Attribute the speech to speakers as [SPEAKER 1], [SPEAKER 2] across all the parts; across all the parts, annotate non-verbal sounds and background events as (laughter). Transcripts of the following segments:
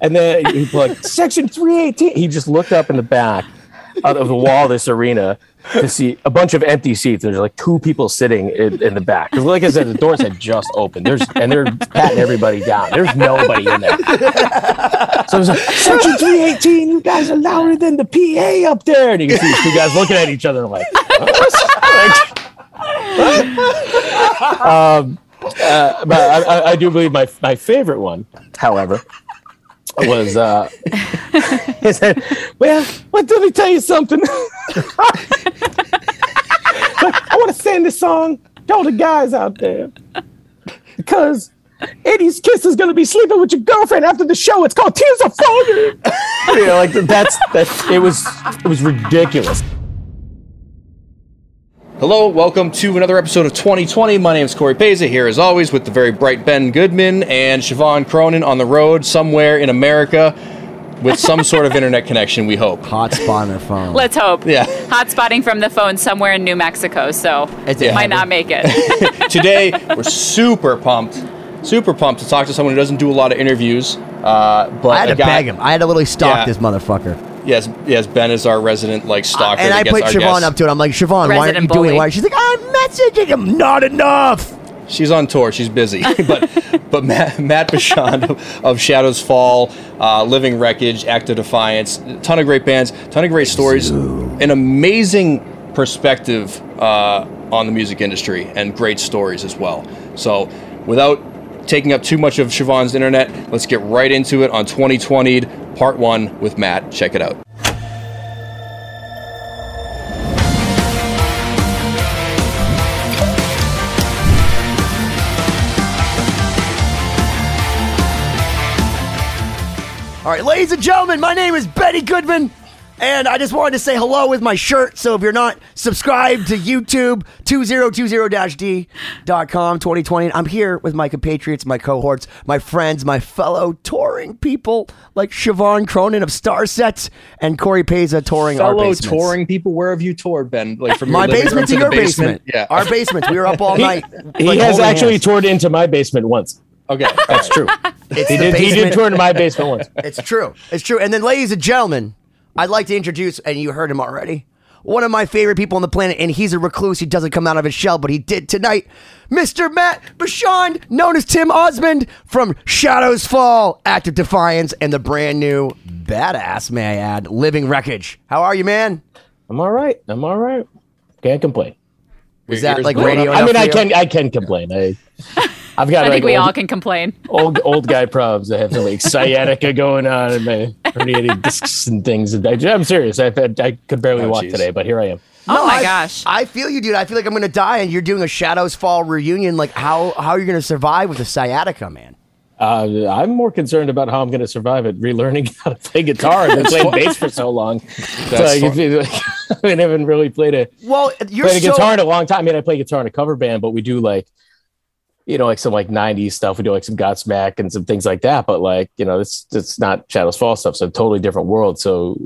[SPEAKER 1] And then (laughs) he's like, Section 318. He just looked up in the back out of the wall of this arena to see a bunch of empty seats. There's like two people sitting in, in the back. Because, like I said, the doors had just opened. There's and they're patting everybody down. There's nobody in there. So it's like, Section 318, you guys are louder than the PA up there. And you can see these two guys looking at each other like, (laughs) um, uh, but I, I, I do believe my, my favorite one, however, was uh (laughs) he said, Well, let me tell you something. (laughs) I want to sing this song to all the guys out there. Because 80s Kiss is gonna be sleeping with your girlfriend after the show. It's called Tears of (laughs) you know, like that's that's it was it was ridiculous.
[SPEAKER 2] Hello, welcome to another episode of 2020. My name is Corey Peza here, as always, with the very bright Ben Goodman and Siobhan Cronin on the road somewhere in America with some sort of (laughs) internet connection, we hope.
[SPEAKER 3] Hotspot on their phone.
[SPEAKER 4] Let's hope.
[SPEAKER 2] Yeah.
[SPEAKER 4] Hotspotting from the phone somewhere in New Mexico, so
[SPEAKER 3] It's-
[SPEAKER 4] it
[SPEAKER 3] Yeah.
[SPEAKER 4] might not make it. (laughs)
[SPEAKER 2] Today, we're super pumped, super pumped to talk to someone who doesn't do a lot of interviews. Uh, but
[SPEAKER 3] I had to
[SPEAKER 2] guy,
[SPEAKER 3] beg him. I had to literally stalk
[SPEAKER 2] Yeah.
[SPEAKER 3] this motherfucker.
[SPEAKER 2] Yes, yes, Ben is our resident like stalker.
[SPEAKER 3] and I put
[SPEAKER 2] our
[SPEAKER 3] Siobhan
[SPEAKER 2] guests.
[SPEAKER 3] up to it. I'm like, Siobhan, why aren't you
[SPEAKER 4] Resident
[SPEAKER 3] doing it? Why? She's like, I'm messaging him. Not enough.
[SPEAKER 2] She's on tour. She's busy. (laughs) (laughs) but but Matt, Matt Bachand of, of Shadows Fall, uh, Living Wreckage, Act of Defiance, ton of great bands, ton of great stories, an amazing perspective uh, on the music industry, and great stories as well. So without taking up too much of Siobhan's internet, let's get right into it on 2020 Part 1 with Matt. Check it out.
[SPEAKER 3] All right, ladies and gentlemen, my name is Betty Goodman, and I just wanted to say hello with my shirt. So if you're not subscribed to YouTube, 2020-d.com 2020, I'm here with my compatriots, my cohorts, my friends, my fellow touring people like Siobhan Cronin of Star Sets and Corey Peza touring our
[SPEAKER 2] Fellow
[SPEAKER 3] basements.
[SPEAKER 2] touring people, where have you toured, Ben? Like from
[SPEAKER 3] My
[SPEAKER 2] your living room
[SPEAKER 3] basement to your
[SPEAKER 2] basement?
[SPEAKER 3] basement.
[SPEAKER 2] Yeah.
[SPEAKER 3] Our basement. We were up all
[SPEAKER 1] He,
[SPEAKER 3] night.
[SPEAKER 1] he
[SPEAKER 3] like,
[SPEAKER 1] has actually
[SPEAKER 3] hands.
[SPEAKER 1] toured into my basement once.
[SPEAKER 2] Okay.
[SPEAKER 1] That's true. He did, he did tour into my basement once.
[SPEAKER 3] It's true. It's true. And then, ladies and gentlemen, I'd like to introduce, and you heard him already, one of my favorite people on the planet, and he's a recluse. He doesn't come out of his shell, but he did tonight. Mr. Matt Bachand, known as Tim Osmond from Shadows Fall, Act of Defiance, and the brand new badass, may I add, Living Wreckage. How are you, man?
[SPEAKER 1] I'm all right. I'm all right. Can't complain.
[SPEAKER 3] Was that like
[SPEAKER 2] the-
[SPEAKER 3] radio?
[SPEAKER 1] I mean, I can I can complain. I I've got
[SPEAKER 4] I
[SPEAKER 1] like
[SPEAKER 4] think we
[SPEAKER 1] old,
[SPEAKER 4] all can complain.
[SPEAKER 1] old (laughs) old guy problems. I have like sciatica going on and my herniated (laughs) discs and things. I, I'm serious. I've had, I could barely
[SPEAKER 2] Oh,
[SPEAKER 1] walk
[SPEAKER 2] geez.
[SPEAKER 1] today, but here I am.
[SPEAKER 4] Oh my
[SPEAKER 3] I-
[SPEAKER 4] gosh.
[SPEAKER 3] I feel you, dude. I feel like I'm gonna die, and you're doing a Shadows Fall reunion. Like, how how are you gonna survive with the sciatica, man?
[SPEAKER 1] Uh, I'm more concerned about how I'm going to survive it. Relearning (laughs) how to play guitar. I've been playing bass for so long. so
[SPEAKER 2] That's (laughs)
[SPEAKER 1] I, can like, I haven't really played a
[SPEAKER 3] Well, you're
[SPEAKER 1] played a
[SPEAKER 3] so
[SPEAKER 1] guitar in a long time. I mean, I play guitar in a cover band, but we do like, you know, like some like '90s stuff. We do like some Godsmack and some things like that. But like, you know, it's it's not Shadows Fall stuff. So totally different world. So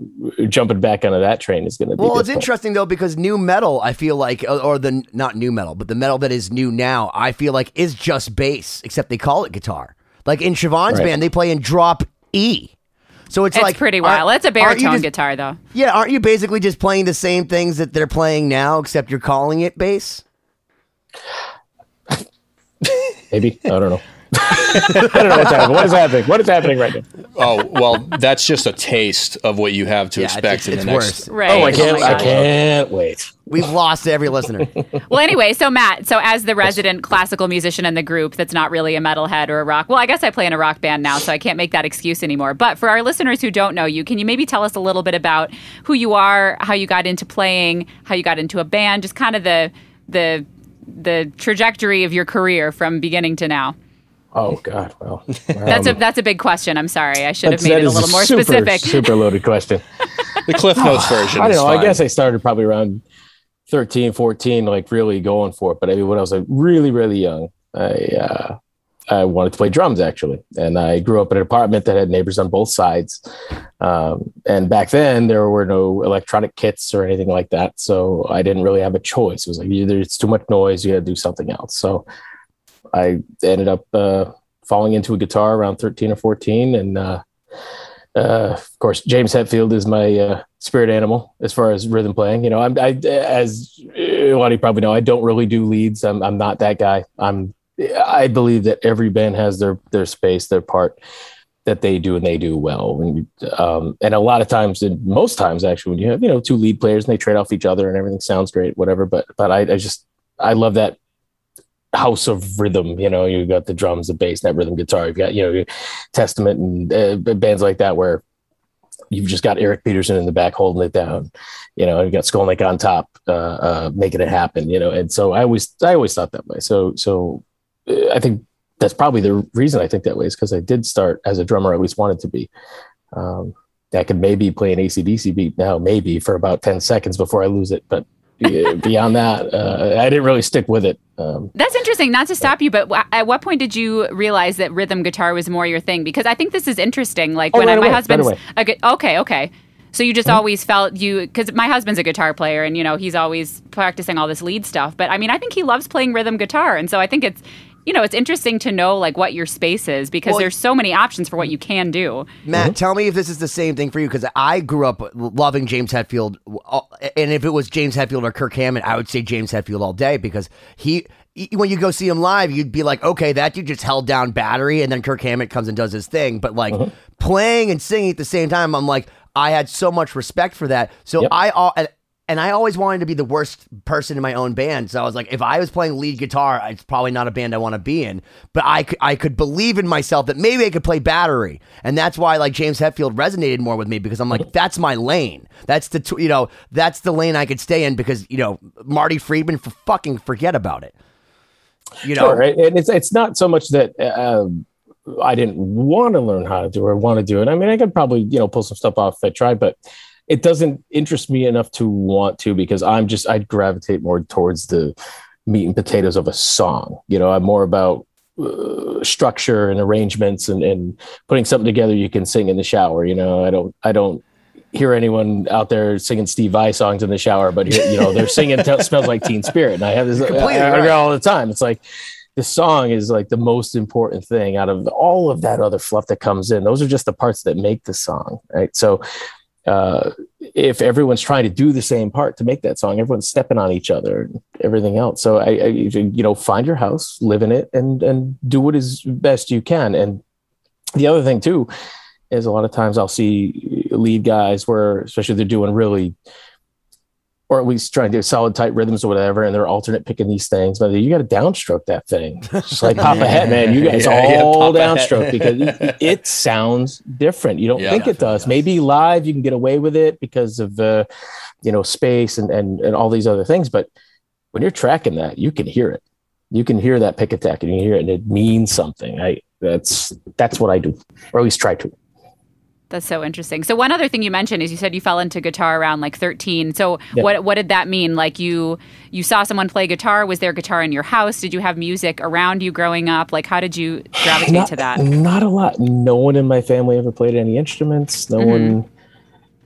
[SPEAKER 1] jumping back onto that train is going to be.
[SPEAKER 3] Well, it's interesting though because new metal, I feel like, or- or the not new metal, but the metal that is new now, I feel like is just bass, except they call it guitar. Like in Siobhan's
[SPEAKER 1] Right.
[SPEAKER 3] band, they play in drop E. So it's,
[SPEAKER 4] it's
[SPEAKER 3] like
[SPEAKER 4] pretty
[SPEAKER 3] aren't-
[SPEAKER 4] wild. That's a
[SPEAKER 3] aren't you
[SPEAKER 4] baritone
[SPEAKER 3] just-
[SPEAKER 4] guitar, though.
[SPEAKER 3] Yeah, aren't you basically just playing the same things that they're playing now, except you're calling it bass?
[SPEAKER 1] Maybe I don't know. I don't know what's happening. What is happening? What is happening right now?
[SPEAKER 2] Oh well, that's just a taste of what you have to
[SPEAKER 3] Yeah,
[SPEAKER 2] expect
[SPEAKER 3] it's-
[SPEAKER 2] in
[SPEAKER 3] it's
[SPEAKER 2] the next.
[SPEAKER 3] worse.
[SPEAKER 4] Right.
[SPEAKER 1] Oh, I can't!
[SPEAKER 4] Oh my
[SPEAKER 1] I can't wait.
[SPEAKER 3] We've lost every listener. (laughs)
[SPEAKER 4] Well, anyway, so Matt, so as the resident classical musician in the group that's not really a metalhead or a rock, well, I guess I play in a rock band now, so I can't make that excuse anymore. But for our listeners who don't know you, can you maybe tell us a little bit about who you are, how you got into playing, how you got into a band, just kind of the the the trajectory of your career from beginning to now?
[SPEAKER 1] Oh God, well, (laughs)
[SPEAKER 4] That's a
[SPEAKER 1] um,
[SPEAKER 4] that's a big question. I'm sorry. I should have made it a
[SPEAKER 1] is
[SPEAKER 4] little more
[SPEAKER 1] super,
[SPEAKER 4] specific.
[SPEAKER 1] Super loaded question.
[SPEAKER 2] The Cliff Notes (sighs) version.
[SPEAKER 1] I don't
[SPEAKER 2] is
[SPEAKER 1] know. I guess I started probably around 13, 14, like really going for it. But I mean, when I was like really, really young, I uh, I wanted to play drums actually, and I grew up in an apartment that had neighbors on both sides. Um, and back then, there were no electronic kits or anything like that, so I didn't really have a choice. It was like either it's too much noise, you got to do something else. So I ended up uh, falling into a guitar around 13 or 14, and uh, uh, of course, James Hetfield is my uh, spirit animal as far as rhythm playing. You know, I'm I, as a lot of you probably know, I don't really do leads. I'm I'm not that guy. I'm I believe that every band has their their space, their part that they do and they do well. And um, and a lot of times, and most times actually, when you have you know two lead players and they trade off each other and everything sounds great, whatever. But but I, I just I love that house of rhythm. You know, you got the drums, the bass, that rhythm guitar. You've got you know Testament and uh, bands like that where you've just got Eric Peterson in the back holding it down. You know, and you got Skolnick on top, uh, uh, making it happen. You know, and so I always I always thought that way. So so uh, I think that's probably the reason I think that way is because I did start as a drummer. I always wanted to be. Um, I could maybe play an ACDC beat now, maybe for about ten seconds before I lose it, but. Beyond that, uh, I didn't really stick with it. Um,
[SPEAKER 4] That's interesting. Not to stop you, but w- at what point did you realize that rhythm guitar was more your thing? Because I think this is interesting. Like
[SPEAKER 1] Oh,
[SPEAKER 4] when
[SPEAKER 1] right
[SPEAKER 4] I, my
[SPEAKER 1] away, right
[SPEAKER 4] husband's gu- okay, okay. So you just always felt you because my husband's a guitar player and you know he's always practicing all this lead stuff. But I mean, I think he loves playing rhythm guitar, and so I think it's you know it's interesting to know like what your space is because
[SPEAKER 3] Well,
[SPEAKER 4] there's so many options for what you can do.
[SPEAKER 3] Matt, tell me if this is the same thing for you because I grew up loving James Hetfield, uh, and if it was James Hetfield or Kirk Hammett, I would say James Hetfield all day because he. he- When you go see him live, you'd be like, okay, that dude just held down battery, and then Kirk Hammett comes and does his thing. But like playing and singing at the same time, I'm like, I had so much respect for that. So
[SPEAKER 1] Yep.
[SPEAKER 3] I al- and, I always wanted to be the worst person in my own band. So I was like, if I was playing lead guitar, it's probably not a band I want to be in. But I could, I could believe in myself that maybe I could play battery, and that's why like James Hetfield resonated more with me because I'm like, (laughs) that's my lane. That's the t- you know that's the lane I could stay in because you know Marty Friedman, for fucking forget about it. You know,
[SPEAKER 1] Sure, and it's it's not so much that um, I didn't want to learn how to do or want to do it. I mean, I could probably you know pull some stuff off if I tried, but it doesn't interest me enough to want to because I'm just I'd gravitate more towards the meat and potatoes of a song. You know, I'm more about uh, structure and arrangements and and putting something together you can sing in the shower. You know, I don't I don't hear anyone out there singing Steve Vai songs in the shower, but you know they're singing "Smells Like Teen Spirit," and I have this
[SPEAKER 3] Completely
[SPEAKER 1] I, I
[SPEAKER 3] right.
[SPEAKER 1] all the time. It's like the song is like the most important thing out of all of that other fluff that comes in. Those are just the parts that make the song, right? So. Uh, if everyone's trying to do the same part to make that song, everyone's stepping on each other and everything else. So I, I you know, find your house, live in it, and and do what is best you can. And the other thing too is a lot of times I'll see lead guys where, especially they're doing really, or at least trying to do solid tight rhythms or whatever, and they're alternate picking these things. But you got to downstroke that thing, just like pop ahead, (laughs) man. You guys
[SPEAKER 2] Yeah, yeah,
[SPEAKER 1] all
[SPEAKER 2] ahead.
[SPEAKER 1] downstroke because it, it sounds different. You don't
[SPEAKER 2] Yeah,
[SPEAKER 1] think it does.
[SPEAKER 3] does.
[SPEAKER 1] Maybe live you can get away with it because of uh, you know space and and and all these other things, but when you're tracking that, you can hear it. You can hear that pick attack, and you hear it, and it means something. I that's that's what I do, or at least try to.
[SPEAKER 4] That's so interesting. So one other thing you mentioned is you said you fell into guitar around like 13. So
[SPEAKER 1] Yeah.
[SPEAKER 4] what what did that mean? Like you you saw someone play guitar, was there guitar in your house? Did you have music around you growing up? Like how did you gravitate
[SPEAKER 1] not,
[SPEAKER 4] to that?
[SPEAKER 1] Not a lot. No one in my family ever played any instruments. No mm-hmm.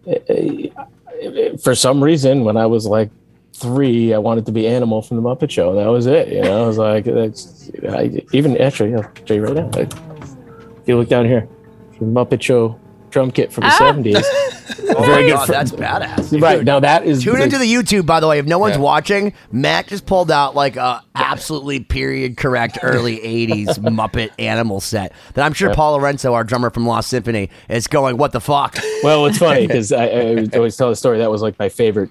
[SPEAKER 1] one. uh, For some reason, when I was like three, I wanted to be Animal from the Muppet Show. That was it. You know, I was like, that's I, even actually. I'll show you right now. If you look down here, Muppet Show drum kit from the
[SPEAKER 4] Ah.
[SPEAKER 1] seventies. (laughs)
[SPEAKER 3] oh
[SPEAKER 1] Very good
[SPEAKER 3] God,
[SPEAKER 1] fr-
[SPEAKER 3] that's badass.
[SPEAKER 1] right
[SPEAKER 3] Dude,
[SPEAKER 1] now, that is
[SPEAKER 3] Tune into the YouTube, by the way. If no one's
[SPEAKER 2] Yeah.
[SPEAKER 3] watching, Matt just pulled out like a absolutely period correct early (laughs) '80s Muppet animal set that I'm sure Paul Lorenzo, our drummer from Lost Symphony, is going, "What the fuck?"
[SPEAKER 1] Well, it's funny (laughs) because I, I always tell the story. That was like my favorite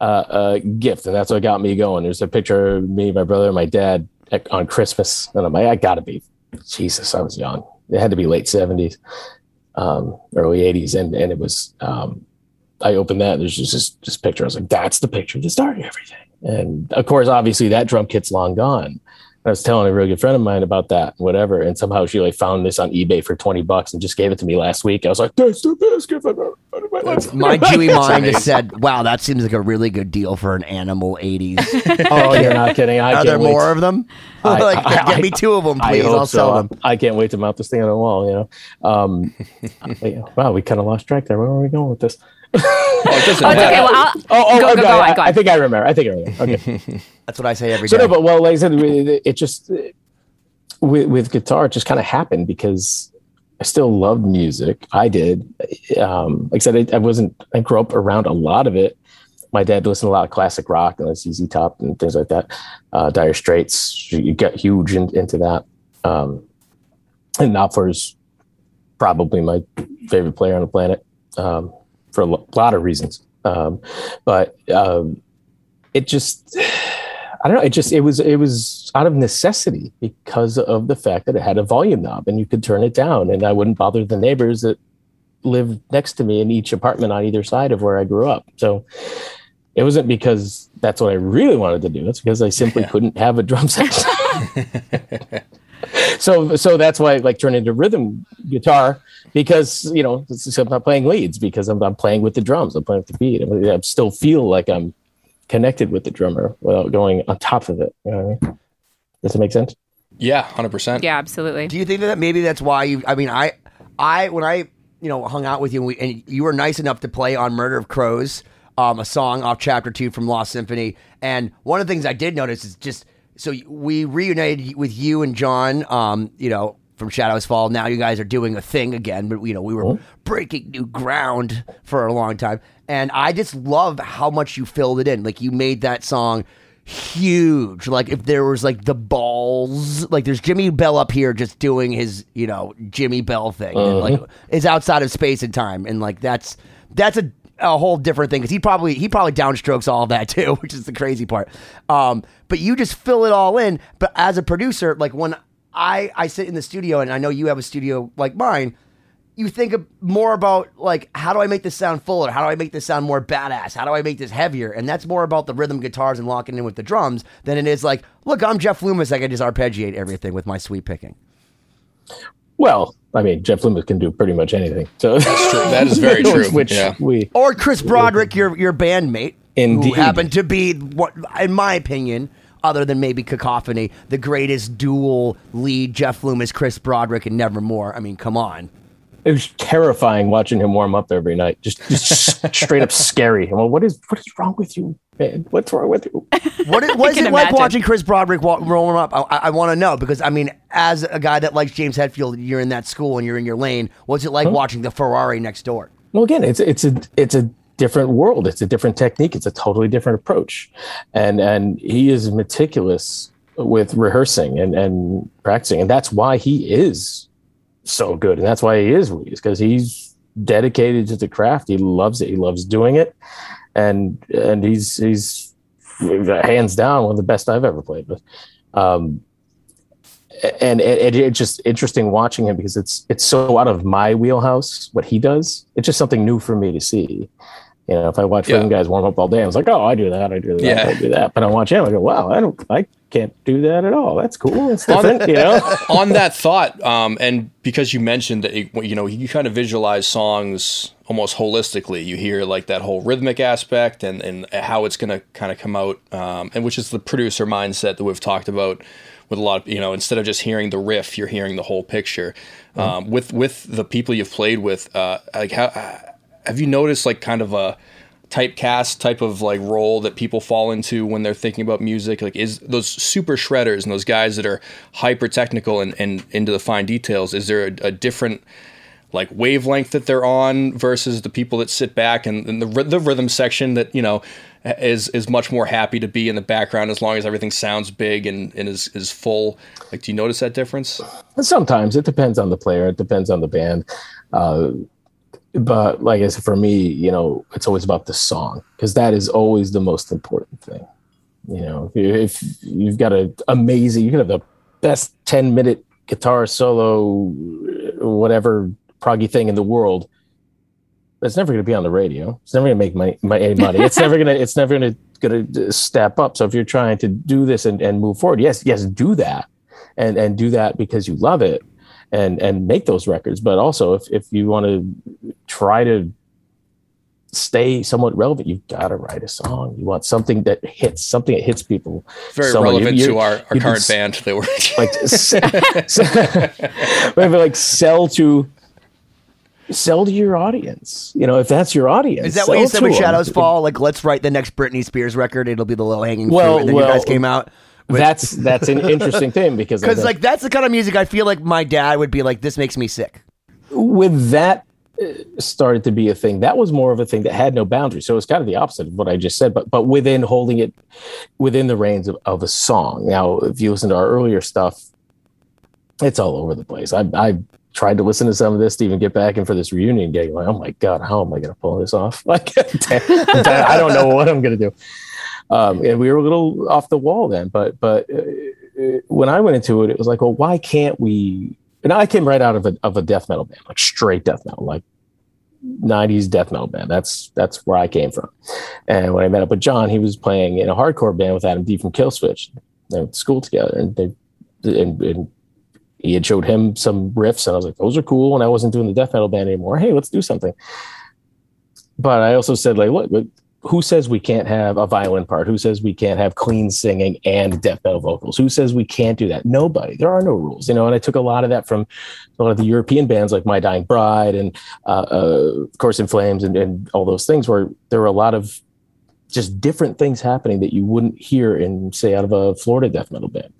[SPEAKER 1] uh, uh, gift, and that's what got me going. There's a picture of me, my brother, and my dad at, on Christmas, and I'm like, I gotta be. Jesus, I was young. It had to be late '70s, um, early '80s, and and it was. Um, I opened that. There's just this, this picture. I was like, that's the picture that started everything. And of course, obviously, that drum kit's long gone. I was telling a really good friend of mine about that, whatever, and somehow she like found this on eBay for twenty bucks and just gave it to me last week. I was like, "That's the best gift I've ever."
[SPEAKER 3] My Jewy (laughs) mind just said, "Wow, that seems like a really good deal for an animal '80s." (laughs)
[SPEAKER 1] Oh, you're not kidding! I
[SPEAKER 3] Are there
[SPEAKER 1] wait.
[SPEAKER 3] more of them? (laughs)
[SPEAKER 1] I-
[SPEAKER 3] like,
[SPEAKER 1] I-
[SPEAKER 3] get
[SPEAKER 1] I-
[SPEAKER 3] me two of them,
[SPEAKER 1] I
[SPEAKER 3] please. I'll
[SPEAKER 1] so.
[SPEAKER 3] sell them.
[SPEAKER 1] I can't wait to mount this thing on the wall. You know, um, wow, we kind of lost track there. Where are we going with this?
[SPEAKER 2] Oh, it
[SPEAKER 4] Oh, it's okay. Well, I'll
[SPEAKER 1] Oh, oh,
[SPEAKER 4] go,
[SPEAKER 1] okay,
[SPEAKER 4] go, go
[SPEAKER 1] I,
[SPEAKER 4] on, go
[SPEAKER 1] I think I remember. I think I remember. Okay.
[SPEAKER 3] That's what I say every
[SPEAKER 1] so
[SPEAKER 3] day.
[SPEAKER 1] no, but well, like I said, it just with, with guitar, it just kind of happened because I still loved music. I did. Um, like I said, I, I wasn't. I grew up around a lot of it. My dad listened to a lot of classic rock and ZZ Top and things like that. Uh, Dire Straits, you got huge in, into that. Um, and Knopfler's probably my favorite player on the planet um, for a lot of reasons. Um, but um, it just I don't know. It just it was it was out of necessity because of the fact that it had a volume knob and you could turn it down, and I wouldn't bother the neighbors that lived next to me in each apartment on either side of where I grew up. So it wasn't because that's what I really wanted to do. It's because I simply couldn't have a drum (laughs) set. so so that's why I like turn into rhythm guitar because you know I'm not playing leads because I'm, I'm playing with the drums. I'm playing with the beat. I still feel like I'm connected with the drummer without going on top of it. You know what I mean? Does it make sense?
[SPEAKER 2] Yeah, hundred percent.
[SPEAKER 4] Yeah, absolutely.
[SPEAKER 3] Do you think that maybe that's why you? I mean, I, I when I you know hung out with you and, we, and you were nice enough to play on Murder of Crows, um, a song off Chapter Two from Lost Symphony. And one of the things I did notice is just so we reunited with you and John. Um, you know. From Shadows Fall, now you guys are doing a thing again, but you know we were breaking new ground for a long time, and I just love how much you filled it in. Like you made that song huge. Like if there was like the balls, like there's Jimmy Bell up here just doing his, you know, Jimmy Bell thing, and like it's outside of space and time, and like that's that's a a whole different thing because he probably he probably downstrokes all of that too, (laughs) which is the crazy part. Um, but you just fill it all in. But as a producer, like when I I sit in the studio and I know you have a studio like mine you think more about like how do I make this sound fuller? How do I make this sound more badass? How do I make this heavier? And that's more about the rhythm guitars and locking in with the drums than it is like, look, I'm Jeff Loomis. I can just arpeggiate everything with my sweep picking.
[SPEAKER 1] Well, I mean, Jeff Loomis can do pretty much anything. So
[SPEAKER 2] That's true. That is very (laughs) true.
[SPEAKER 1] Which
[SPEAKER 2] Yeah.
[SPEAKER 1] we
[SPEAKER 3] Or Chris Broderick, your your bandmate, who
[SPEAKER 1] Indeed.
[SPEAKER 3] happened to be what, in my opinion, other than maybe Cacophony, the greatest dual lead Jeff Loomis, Chris Broderick, and Nevermore. I mean, come on.
[SPEAKER 1] it was terrifying watching him warm up every night. Just, just (laughs) straight up scary. Well, what is what is wrong with you, man? What's wrong with you? (laughs)
[SPEAKER 3] What is, what is
[SPEAKER 4] can
[SPEAKER 3] it like watching Chris Broderick wa- rolling up? I, I want to know because I mean, as a guy that likes James Hetfield, you're in that school and you're in your lane. What's it like watching the Ferrari next door?
[SPEAKER 1] Well, again, it's it's a it's a different world. It's a different technique. It's a totally different approach, and and he is meticulous with rehearsing and and practicing, and that's why he is so good, and that's why he is because he's dedicated to the craft. He loves it. He loves doing it, and and he's he's hands down one of the best I've ever played with. Um, and it, it, it's just interesting watching him because it's it's so out of my wheelhouse what he does. It's just something new for me to see. You know, if I watch
[SPEAKER 2] Yeah.
[SPEAKER 1] guys warm up all day, I was like, oh, I do that, I do that,
[SPEAKER 2] Yeah.
[SPEAKER 1] I do that. But I watch him, I go, wow, I don't, I can't do that at all. That's cool. It's different, you know. (laughs)
[SPEAKER 2] on that thought, um, and because you mentioned that, it, you know, you kind of visualize songs almost holistically. You hear like that whole rhythmic aspect and, and how it's going to kind of come out, um, and which is the producer mindset that we've talked about with a lot of, you know, instead of just hearing the riff, you're hearing the whole picture. Um, with with the people you've played with, uh, like how have you noticed like kind of a typecast type of like role that people fall into when they're thinking about music like is those super shredders and those guys that are hyper technical and, and into the fine details is there a, a different like wavelength that they're on versus the people that sit back and, and the, the rhythm section that you know is is much more happy to be in the background as long as everything sounds big and, and is, is full like do you notice that difference
[SPEAKER 1] Sometimes it depends on the player. It depends on the band. Uh, but like I said, for me, you know, it's always about the song because that is always the most important thing. You know, if, if you've got a amazing, you can have the best ten minute guitar solo, whatever proggy thing in the world. It's never going to be on the radio. It's never going to make money, my, any money. It's never going to. It's never going to going to step up. So if you're trying to do this and, and move forward, yes, yes, do that, and and do that because you love it, and and make those records. But also, if if you want to try to stay somewhat relevant, you've got to write a song. You want something that hits, something that hits people.
[SPEAKER 2] Very
[SPEAKER 1] So
[SPEAKER 2] relevant
[SPEAKER 1] you-
[SPEAKER 2] to our, our current
[SPEAKER 1] just-
[SPEAKER 2] band that we're (laughs)
[SPEAKER 1] like (laughs) maybe like sell to sell to your audience you know if that's your audience
[SPEAKER 3] Is that what you said
[SPEAKER 1] to
[SPEAKER 3] when
[SPEAKER 1] them.
[SPEAKER 3] Shadows Fall? Like, let's write the next Britney Spears record. It'll be the low hanging
[SPEAKER 1] Well,
[SPEAKER 3] fruit. And then
[SPEAKER 1] well,
[SPEAKER 3] you guys came out.
[SPEAKER 1] That's that's an interesting thing because
[SPEAKER 3] Because, (laughs) like, that's the kind of music I feel like my dad would be like, this makes me sick.
[SPEAKER 1] with that uh, started to be a thing that was more of a thing that had no boundaries. So it's kind of the opposite of what i just said but but within holding it within the reins of, of a song. Now if you listen to our earlier stuff it's all over the place. I i tried to listen to some of this to even get back in for this reunion gig. Like oh my god how am i going to pull this off? (laughs) Like (laughs) i don't know what i'm going to do um, and we were a little off the wall then but but uh, uh, when i went into it it was like well why can't we and I came right out of a of a death metal band, like straight death metal, like '90s death metal band. That's that's where I came from. And when I met up with John, he was playing in a hardcore band with Adam D from Killswitch. They went to school together, and they and, and he had showed him some riffs, and I was like, those are cool. And I wasn't doing the death metal band anymore. Hey, let's do something. But I also said, like, look, who says we can't have a violin part? Who says we can't have clean singing and death metal vocals? Who says we can't do that? Nobody. There are no rules, you know. And I took a lot of that from a lot of the European bands like My Dying Bride and, uh, uh, of course, In Flames and, and all those things, where there were a lot of just different things happening that you wouldn't hear in, say, out of a Florida death metal band.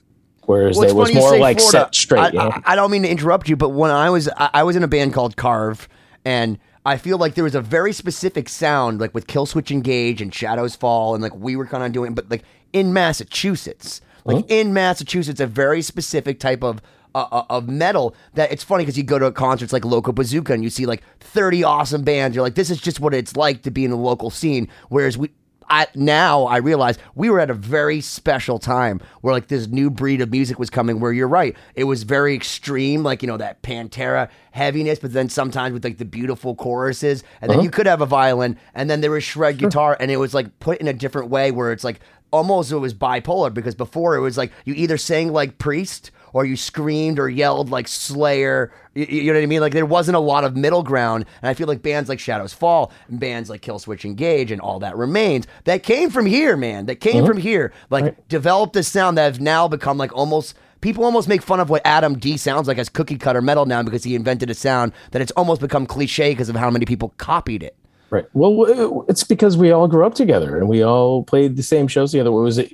[SPEAKER 1] Whereas
[SPEAKER 3] Well,
[SPEAKER 1] was more like
[SPEAKER 3] Florida.
[SPEAKER 1] set straight.
[SPEAKER 3] I,
[SPEAKER 1] you know?
[SPEAKER 3] I, I don't mean to interrupt you, but when I was I, I was in a band called Carve, and I feel like there was a very specific sound, like with Killswitch Engage and Shadows Fall, and like we were kind of doing, but like in Massachusetts, like in Massachusetts, a very specific type of. Uh, uh, of metal that it's funny because you go to concerts like Locobazooka and you see like 30 awesome bands. You're like, this is just what it's like to be in the local scene. Whereas we, I, now I realize we were at a very special time where like this new breed of music was coming where you're right. It was very extreme, like, you know, that Pantera heaviness, but then sometimes with like the beautiful choruses. And then uh-huh. you could have a violin and then there was shred guitar and it was like put in a different way where it's like almost it was bipolar because before it was like you either sang like Priest or you screamed or yelled like Slayer. You, you know what I mean? Like there wasn't a lot of middle ground. And I feel like bands like Shadows Fall and bands like Killswitch Engage and all that remains that came from here, man. That came mm-hmm. from here. Like developed a sound that has now become like almost. People almost make fun of what Adam D sounds like as cookie cutter metal now because he invented a sound that it's almost become cliche because of how many people copied it.
[SPEAKER 1] Right. Well, it's because we all grew up together and we all played the same shows together. What was it?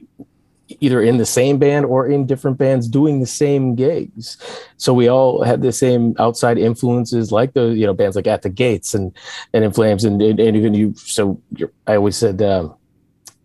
[SPEAKER 1] Either in the same band or in different bands doing the same gigs. So we all had the same outside influences, like the you know bands like At the Gates and and In Flames and and, and even you. So I always said um,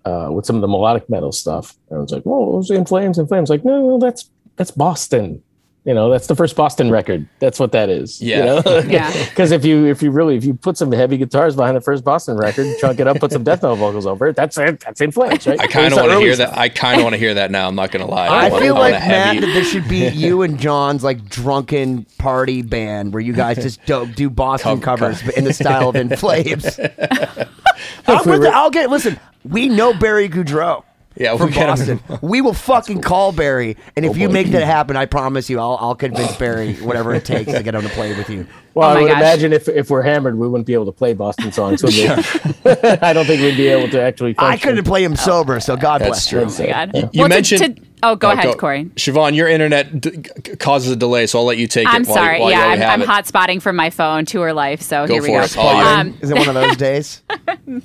[SPEAKER 1] uh, with some of the melodic metal stuff, I was like, "Oh, it was In Flames, In Flames." Like, no, that's that's Boston. You know, that's the first Boston record. That's what that is.
[SPEAKER 2] Yeah.
[SPEAKER 1] You know? (laughs)
[SPEAKER 4] Yeah. (laughs)
[SPEAKER 1] Because if you if you really if you put some heavy guitars behind the first Boston record, chunk it up, put some death metal vocals over it, that's it. That's in flames, right?
[SPEAKER 2] I kind of want to hear
[SPEAKER 1] stuff.
[SPEAKER 2] that. I kind of want to hear that now. I'm not going to lie.
[SPEAKER 3] I
[SPEAKER 2] want-
[SPEAKER 3] feel
[SPEAKER 2] want
[SPEAKER 3] like
[SPEAKER 2] a
[SPEAKER 3] Matt
[SPEAKER 2] heavy-
[SPEAKER 3] that there should be (laughs) you and John's like drunken party band where you guys just do, do Boston
[SPEAKER 2] Cover-
[SPEAKER 3] covers but in the style of In Flames. I'll,
[SPEAKER 1] we
[SPEAKER 3] with
[SPEAKER 1] were-
[SPEAKER 3] the- I'll get listen. We know Barry Goudreau.
[SPEAKER 2] Yeah,
[SPEAKER 3] from
[SPEAKER 2] we get him.
[SPEAKER 3] Boston. (laughs) we will fucking call Barry, and if oh, you make that happen, I promise you, I'll, I'll convince Barry whatever it takes to get him to play with you.
[SPEAKER 1] Well,
[SPEAKER 4] Oh
[SPEAKER 1] I would
[SPEAKER 4] gosh.
[SPEAKER 1] imagine if if we're hammered, we wouldn't be able to play Boston songs. Would we? (laughs) I don't think we'd be able to actually.
[SPEAKER 3] I couldn't play him sober, so God
[SPEAKER 2] That's
[SPEAKER 3] bless
[SPEAKER 2] true.
[SPEAKER 3] you.
[SPEAKER 4] Oh my God.
[SPEAKER 1] You
[SPEAKER 4] Well,
[SPEAKER 2] mentioned-
[SPEAKER 4] to- oh, go ahead, Corey.
[SPEAKER 2] Siobhan, your internet d- g- causes a delay, so I'll let you take
[SPEAKER 4] I'm
[SPEAKER 2] it. while-
[SPEAKER 4] sorry.
[SPEAKER 2] while you-
[SPEAKER 4] yeah,
[SPEAKER 2] while
[SPEAKER 4] I'm,
[SPEAKER 2] you have
[SPEAKER 4] I'm
[SPEAKER 2] it.
[SPEAKER 4] hot spotting from my phone to her life. So
[SPEAKER 2] Go
[SPEAKER 4] here we go.
[SPEAKER 2] it.
[SPEAKER 4] Um,
[SPEAKER 3] Is it one of those days? (laughs)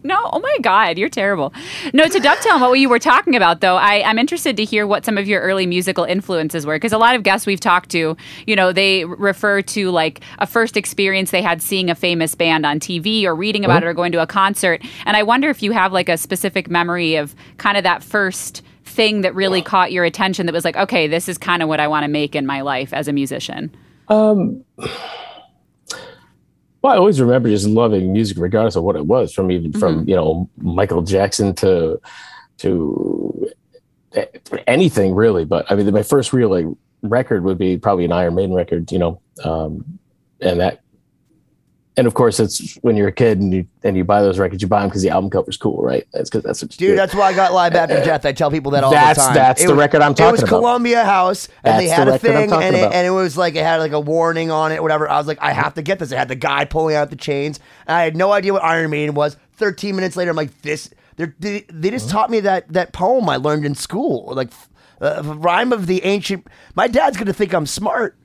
[SPEAKER 4] No, oh my God, you're terrible. No, to dovetail on what you were talking about, though, I, I'm interested to hear what some of your early musical influences were, because a lot of guests we've talked to, you know, they refer to like a first experience they had seeing a famous band on TV or reading about it or going to a concert, and I wonder if you have like a specific memory of kind of that first thing that really caught your attention that was like, okay, this is kind of what I want to make in my life as a musician.
[SPEAKER 1] Well, I always remember just loving music, regardless of what it was, from even from you know Michael Jackson to to anything really. But I mean, my first real like record would be probably an Iron Maiden record, you know, um, and that and of course, it's when you're a kid and you and you buy those records, you buy them because the album cover's cool, right? That's because that's what you
[SPEAKER 3] Dude,
[SPEAKER 1] do.
[SPEAKER 3] that's why I got Live After Death. I tell people that all
[SPEAKER 1] That's-
[SPEAKER 3] the time.
[SPEAKER 1] that's
[SPEAKER 3] It
[SPEAKER 1] the
[SPEAKER 3] was-
[SPEAKER 1] record I'm talking about It
[SPEAKER 3] was
[SPEAKER 1] about.
[SPEAKER 3] Columbia House, and they had
[SPEAKER 1] the
[SPEAKER 3] a thing, and it, and it was like it had like a warning on it, whatever. I was like, I have to get this. It had the guy pulling out the chains. And I had no idea what Iron Maiden was. Thirteen minutes later, I'm like, this. they're- They, they just taught me that that poem I learned in school, like uh, rhyme of the ancient. My dad's gonna think I'm smart.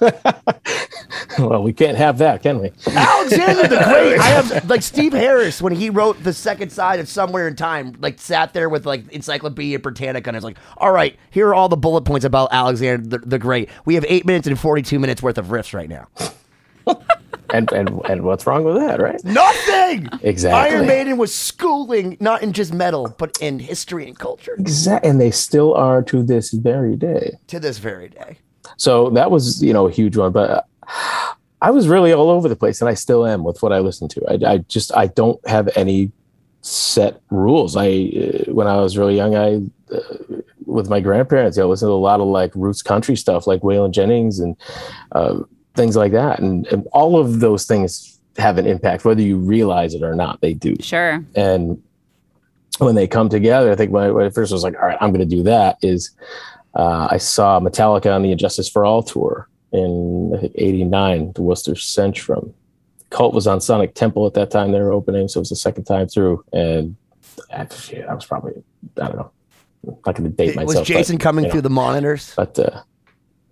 [SPEAKER 3] (laughs)
[SPEAKER 1] well, we can't have that, can we?
[SPEAKER 3] Alexander the (laughs) Great. I have like Steve Harris when he wrote the second side of Somewhere in Time, like sat there with like Encyclopedia Britannica and is like, all right, here are all the bullet points about Alexander the, the Great. We have eight minutes and 42 minutes worth of riffs right now. (laughs)
[SPEAKER 1] And and and what's wrong with that, right?
[SPEAKER 3] Nothing!
[SPEAKER 1] Exactly.
[SPEAKER 3] Iron Maiden was schooling, not in just metal, but in history and culture
[SPEAKER 1] Exactly, and they still are to this very day.
[SPEAKER 3] to this very day.
[SPEAKER 1] So that was, you know, a huge one. But I was really all over the place, and I still am with what I listen to. I, I just I don't have any set rules. I uh, when I was really young, I uh, with my grandparents, I listened to a lot of like roots country stuff, like Waylon Jennings and uh, things like that, and, and all of those things have an impact, whether you realize it or not. They do
[SPEAKER 4] Sure.
[SPEAKER 1] and when they come together, I think when I, when I first was like, all right, I'm going to do that. Is uh, I saw Metallica on the And Justice for All tour in I think '89, the Worcester Centrum. Cult was on Sonic Temple at that time; they were opening, so it was the second time through, and I, I was probably I don't know, I'm not going to date myself.
[SPEAKER 3] was Jason
[SPEAKER 1] but,
[SPEAKER 3] coming
[SPEAKER 1] you know,
[SPEAKER 3] through the monitors?
[SPEAKER 1] But uh,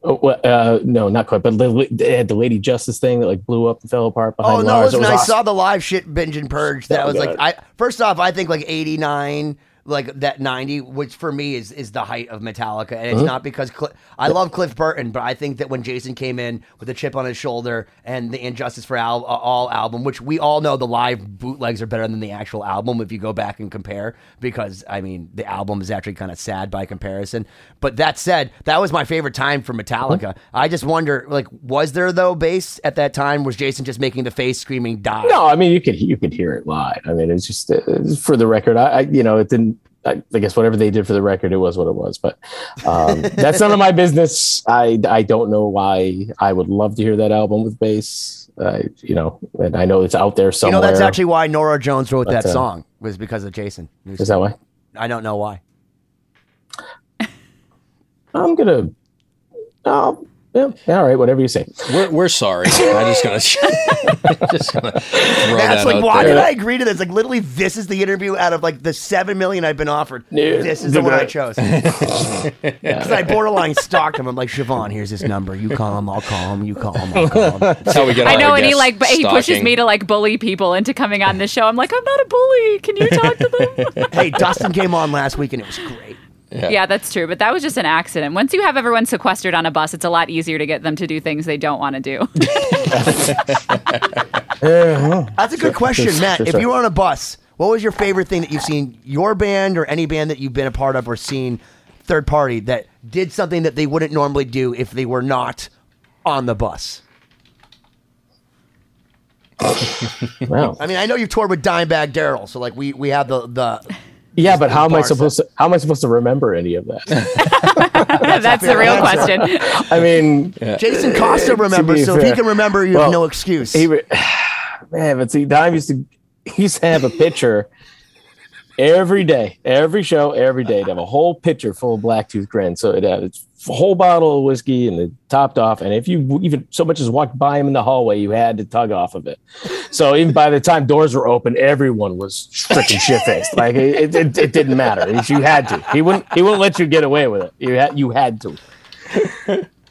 [SPEAKER 1] oh, well, uh, no, not quite. But the- they had the Lady Justice thing that like blew up and fell apart behind
[SPEAKER 3] Oh no!
[SPEAKER 1] Lars. It
[SPEAKER 3] Listen,
[SPEAKER 1] was
[SPEAKER 3] I
[SPEAKER 1] awesome.
[SPEAKER 3] saw the live shit binge and purge. That
[SPEAKER 1] So
[SPEAKER 3] was like. I first off, I think like eighty nine, like that ninety, which for me is is the height of Metallica, and it's
[SPEAKER 1] Mm-hmm.
[SPEAKER 3] not because Cl- I love Cliff Burton, but I think that when Jason came in with a chip on his shoulder and the And Justice for Al- uh, All album, which we all know the live bootlegs are better than the actual album if you go back and compare, because I mean the album is actually kind of sad by comparison. But that said, that was my favorite time for Metallica.
[SPEAKER 1] Mm-hmm.
[SPEAKER 3] I just wonder, like, was there though bass at that time? Was Jason just making the face screaming die?
[SPEAKER 1] No, I mean you could you could hear it live. I mean it's just uh, for the record. I, I you know it didn't. I, I guess whatever they did for the record, it was what it was. But um, (laughs) that's none of my business. I I don't know why. I would love to hear that album with bass. Uh, you know, and I know it's out there somewhere.
[SPEAKER 3] You know, that's actually why Norah Jones wrote that
[SPEAKER 1] uh,
[SPEAKER 3] song was because of Jason.
[SPEAKER 1] is that why?
[SPEAKER 3] I don't know why.
[SPEAKER 1] I'm gonna. Oh, yeah, yeah, all right, whatever you say.
[SPEAKER 2] We're, we're sorry. I'm just gonna (laughs) just gonna throw
[SPEAKER 3] That's
[SPEAKER 2] that
[SPEAKER 3] like,
[SPEAKER 2] out
[SPEAKER 3] why
[SPEAKER 2] there.
[SPEAKER 3] did I agree to this? Like, literally, this is the interview out of like the seven million I've been offered.
[SPEAKER 1] Yeah,
[SPEAKER 3] this is the one I chose. (laughs) Because I borderline stalked him. I'm like, Siobhan, here's his number. You call him, I'll call him. You call him, I'll call him.
[SPEAKER 2] That's how we get.
[SPEAKER 4] I know,
[SPEAKER 2] our
[SPEAKER 4] and he like but he pushes me to like bully people into coming on the show. I'm like, I'm not a bully. Can you talk to them? (laughs)
[SPEAKER 3] hey, Dustin came on last week and it was great.
[SPEAKER 4] Yeah, that's true. But that was just an accident. Once you have everyone sequestered on a bus, it's a lot easier to get them to do things they don't want to do. (laughs) Uh-huh.
[SPEAKER 3] That's a good question, Matt.
[SPEAKER 1] sure,
[SPEAKER 3] if you were on a bus, what was your favorite thing that you've seen your band or any band that you've been a part of or seen third party that did something that they wouldn't normally do if they were not on the bus?
[SPEAKER 1] Wow.
[SPEAKER 3] I mean, I know you've toured with Dimebag Darrell, so like we we have the the
[SPEAKER 1] Yeah, but how am I
[SPEAKER 3] bar
[SPEAKER 1] supposed to? How am I supposed to remember any of that? (laughs)
[SPEAKER 4] that's the real question.
[SPEAKER 1] I mean,
[SPEAKER 3] Jason Costa remembers,
[SPEAKER 1] be
[SPEAKER 3] so if he can remember, you have no excuse.
[SPEAKER 1] he re- (sighs) man, but see, Dime used to he used to have a pitcher every day, every show, every day to have a whole pitcher full of Blacktooth Grin. So it had its whole bottle of whiskey and it topped off. And if you even so much as walked by him in the hallway, you had to tug off of it. So even by the time doors were open, everyone was freaking shit faced. Like it, it, it didn't matter. You had to. He wouldn't. He wouldn't let you get away with it. You had. You had to.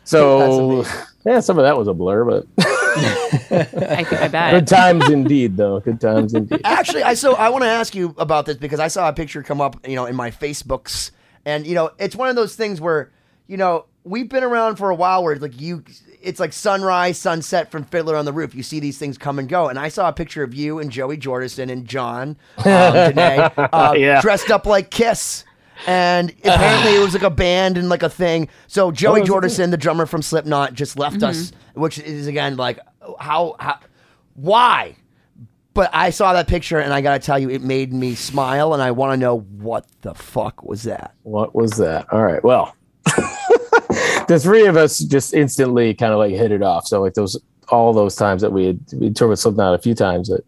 [SPEAKER 1] So yeah, some of that was a blur, but (laughs)
[SPEAKER 4] I, I bet.
[SPEAKER 1] good times indeed, though. Good times indeed.
[SPEAKER 3] Actually, I so I want to ask you about this because I saw a picture come up, you know, in my Facebooks, and you know, it's one of those things where, you know, we've been around for a while where like you, it's like sunrise, sunset from Fiddler on the Roof. You see these things come and go, and I saw a picture of you and Joey Jordison and John, um, (laughs) Danae, uh,
[SPEAKER 1] Yeah.
[SPEAKER 3] dressed up like Kiss. And apparently it was like a band and like a thing. So Joey
[SPEAKER 1] Oh.
[SPEAKER 3] Jordison, the drummer from Slipknot, just left us, which is again like how, how why? But I saw that picture and I got to tell you, it made me smile, and I want to know what the fuck was that?
[SPEAKER 1] What was that? All right. Well, (laughs) the three of us just instantly kind of like hit it off. So like those all those times that we had we toured with Slipknot a few times that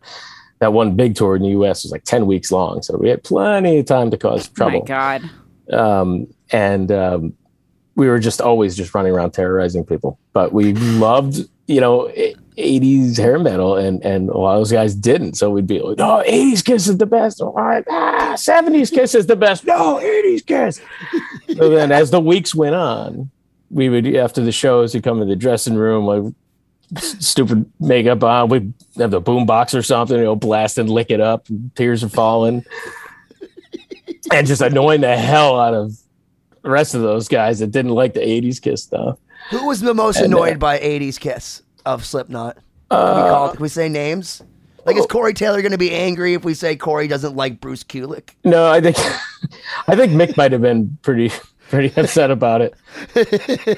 [SPEAKER 1] that one big tour in the U.S. was like ten weeks long, so we had plenty of time to cause
[SPEAKER 4] Oh my
[SPEAKER 1] trouble.
[SPEAKER 4] God.
[SPEAKER 1] um, and um, we were just always just running around terrorizing people. But we loved, you know, e- 80s hair metal, and and a lot of those guys didn't. So we'd be like, "No, 80s Kiss is the best." All right, ah, 70s Kiss is the best. No, 80s Kiss. So then, as the weeks went on, we would after the shows, you come in the dressing room like. Stupid makeup on. We have the boom box or something, you know, blast and lick it up. And tears are falling and just annoying the hell out of the rest of those guys that didn't like the 80s Kiss stuff.
[SPEAKER 3] Who was the most
[SPEAKER 1] And, uh,
[SPEAKER 3] annoyed by 80s Kiss of Slipknot? Can we, call, can we say names? Like, is Corey Taylor going to be angry if we say Corey doesn't like Bruce Kulick?
[SPEAKER 1] No, I think (laughs) I think Mick might have been pretty (laughs) pretty upset about it,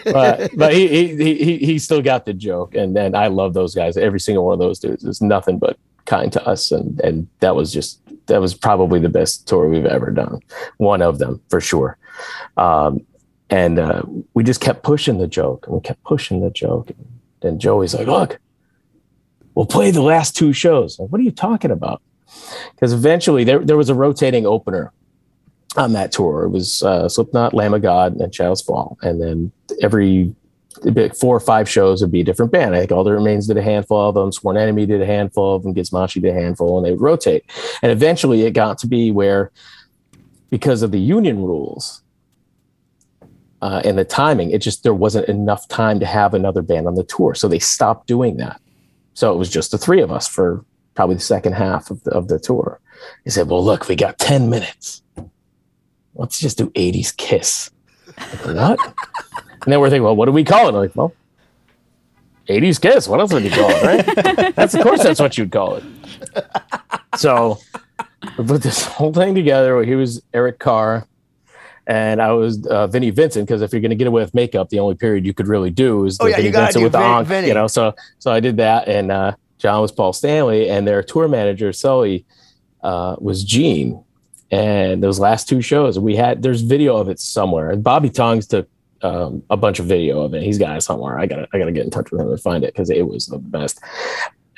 [SPEAKER 1] but but he he he he still got the joke, and then I love those guys. Every single one of those dudes is nothing but kind to us, and and that was just that was probably the best tour we've ever done. One of them for sure. Um, and uh, we just kept pushing the joke, and we kept pushing the joke. And Joey's like, "Look, we'll play the last two shows." Like, what are you talking about? Because eventually there there was a rotating opener on that tour. It was uh, Slipknot, Lamb of God, and Shadows Fall, and then every four or five shows would be a different band. I think All That Remains did a handful of them, Sworn Enemy did a handful of them, Gizmachi did a handful, and they would rotate. And eventually, it got to be where, because of the union rules, uh, and the timing, it just there wasn't enough time to have another band on the tour, so they stopped doing that. So it was just the three of us for probably the second half of the, of the tour. He said, "Well, look, we got ten minutes. Let's just do '80s Kiss." Like, what? and then we're thinking, "Well, what do we call it?" I'm like, "Well, '80s Kiss. What else would you call it? Right? that's of course that's what you'd call it." So we put this whole thing together. He was Eric Carr and I was uh, Vinnie Vincent because if you're going to get away with makeup, the only period you could really do is the
[SPEAKER 3] Oh, yeah,
[SPEAKER 1] Vinnie
[SPEAKER 3] you
[SPEAKER 1] Vincent with the
[SPEAKER 3] Vin-
[SPEAKER 1] onk,
[SPEAKER 3] Vinnie.
[SPEAKER 1] you know. So so I did that, and uh, John was Paul Stanley, and their tour manager Sully uh, was Gene. And those last two shows, we had there's video of it somewhere. Bobby Tongs took um, a bunch of video of it. He's got it somewhere. I gotta I gotta get in touch with him and find it because it was the best.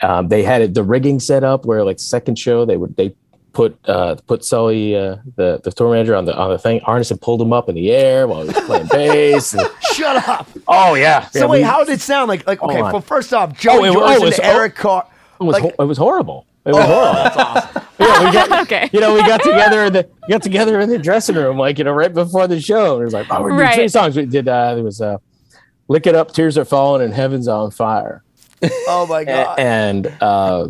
[SPEAKER 1] Um, they had it, the rigging set up where like second show they would they put uh put Sully uh the the tour manager on the on the thing harness and pulled him up in the air while he was playing (laughs) bass. And-
[SPEAKER 3] Shut up.
[SPEAKER 1] oh yeah.
[SPEAKER 3] So
[SPEAKER 1] Yeah,
[SPEAKER 3] wait,
[SPEAKER 1] we-
[SPEAKER 3] how did it sound? Like, like okay, well, first off, Joe
[SPEAKER 1] Oh, it-
[SPEAKER 3] George
[SPEAKER 1] oh, it
[SPEAKER 3] and
[SPEAKER 1] was-
[SPEAKER 3] Eric Carr.
[SPEAKER 1] it was
[SPEAKER 3] like-
[SPEAKER 1] ho- it was horrible. It was horrible. (laughs)
[SPEAKER 3] That's awesome.
[SPEAKER 1] Yeah, we got, (laughs)
[SPEAKER 4] Okay.
[SPEAKER 1] you know, we got together in the got together in the dressing room, like you know, right before the show. And it was like, oh, we're doing
[SPEAKER 4] Right.
[SPEAKER 1] three songs. We did. Uh, there was uh, "Lick It Up," "Tears Are Falling," and "Heaven's on Fire."
[SPEAKER 3] Oh my god.
[SPEAKER 1] and uh,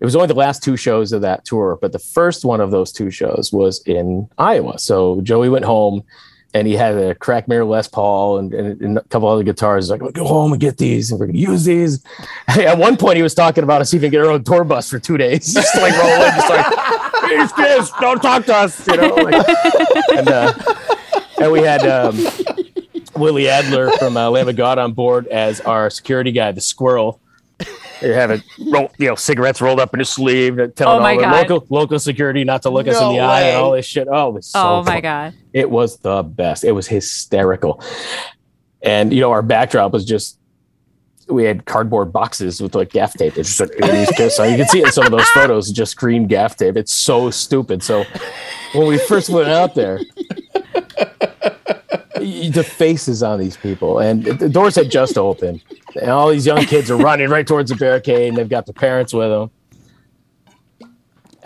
[SPEAKER 1] it was only the last two shows of that tour, but the first one of those two shows was in Iowa. So Joey went home, and he had a crack mirror Les Paul and, and, and a couple other guitars. He's like, go home and get these, and we're gonna use these. (laughs) At one point, he was talking about us even get our own tour bus for two days, (laughs) just like roll in, just like, "Here's kids, don't talk to us, you know. Like, and uh, and we had. Um, Willie Adler from uh, Lamb of God on board as our security guy, the squirrel. They have it, roll, you know, cigarettes rolled up in his sleeve, uh, telling
[SPEAKER 4] Oh my
[SPEAKER 1] all the local local security not to look us in
[SPEAKER 3] No
[SPEAKER 1] the eye and all this shit. Oh, it was so
[SPEAKER 4] oh my
[SPEAKER 1] fun.
[SPEAKER 4] god.
[SPEAKER 1] It was the best. It was hysterical. And you know, our backdrop was just we had cardboard boxes with like gaff tape. It's just like 80s kiss. So you can see in some of those photos, just green gaff tape. It's so stupid. So when we first went out there, y- the faces on these people, and the doors had just opened, and all these young kids are running right towards the barricade, and they've got their parents with them.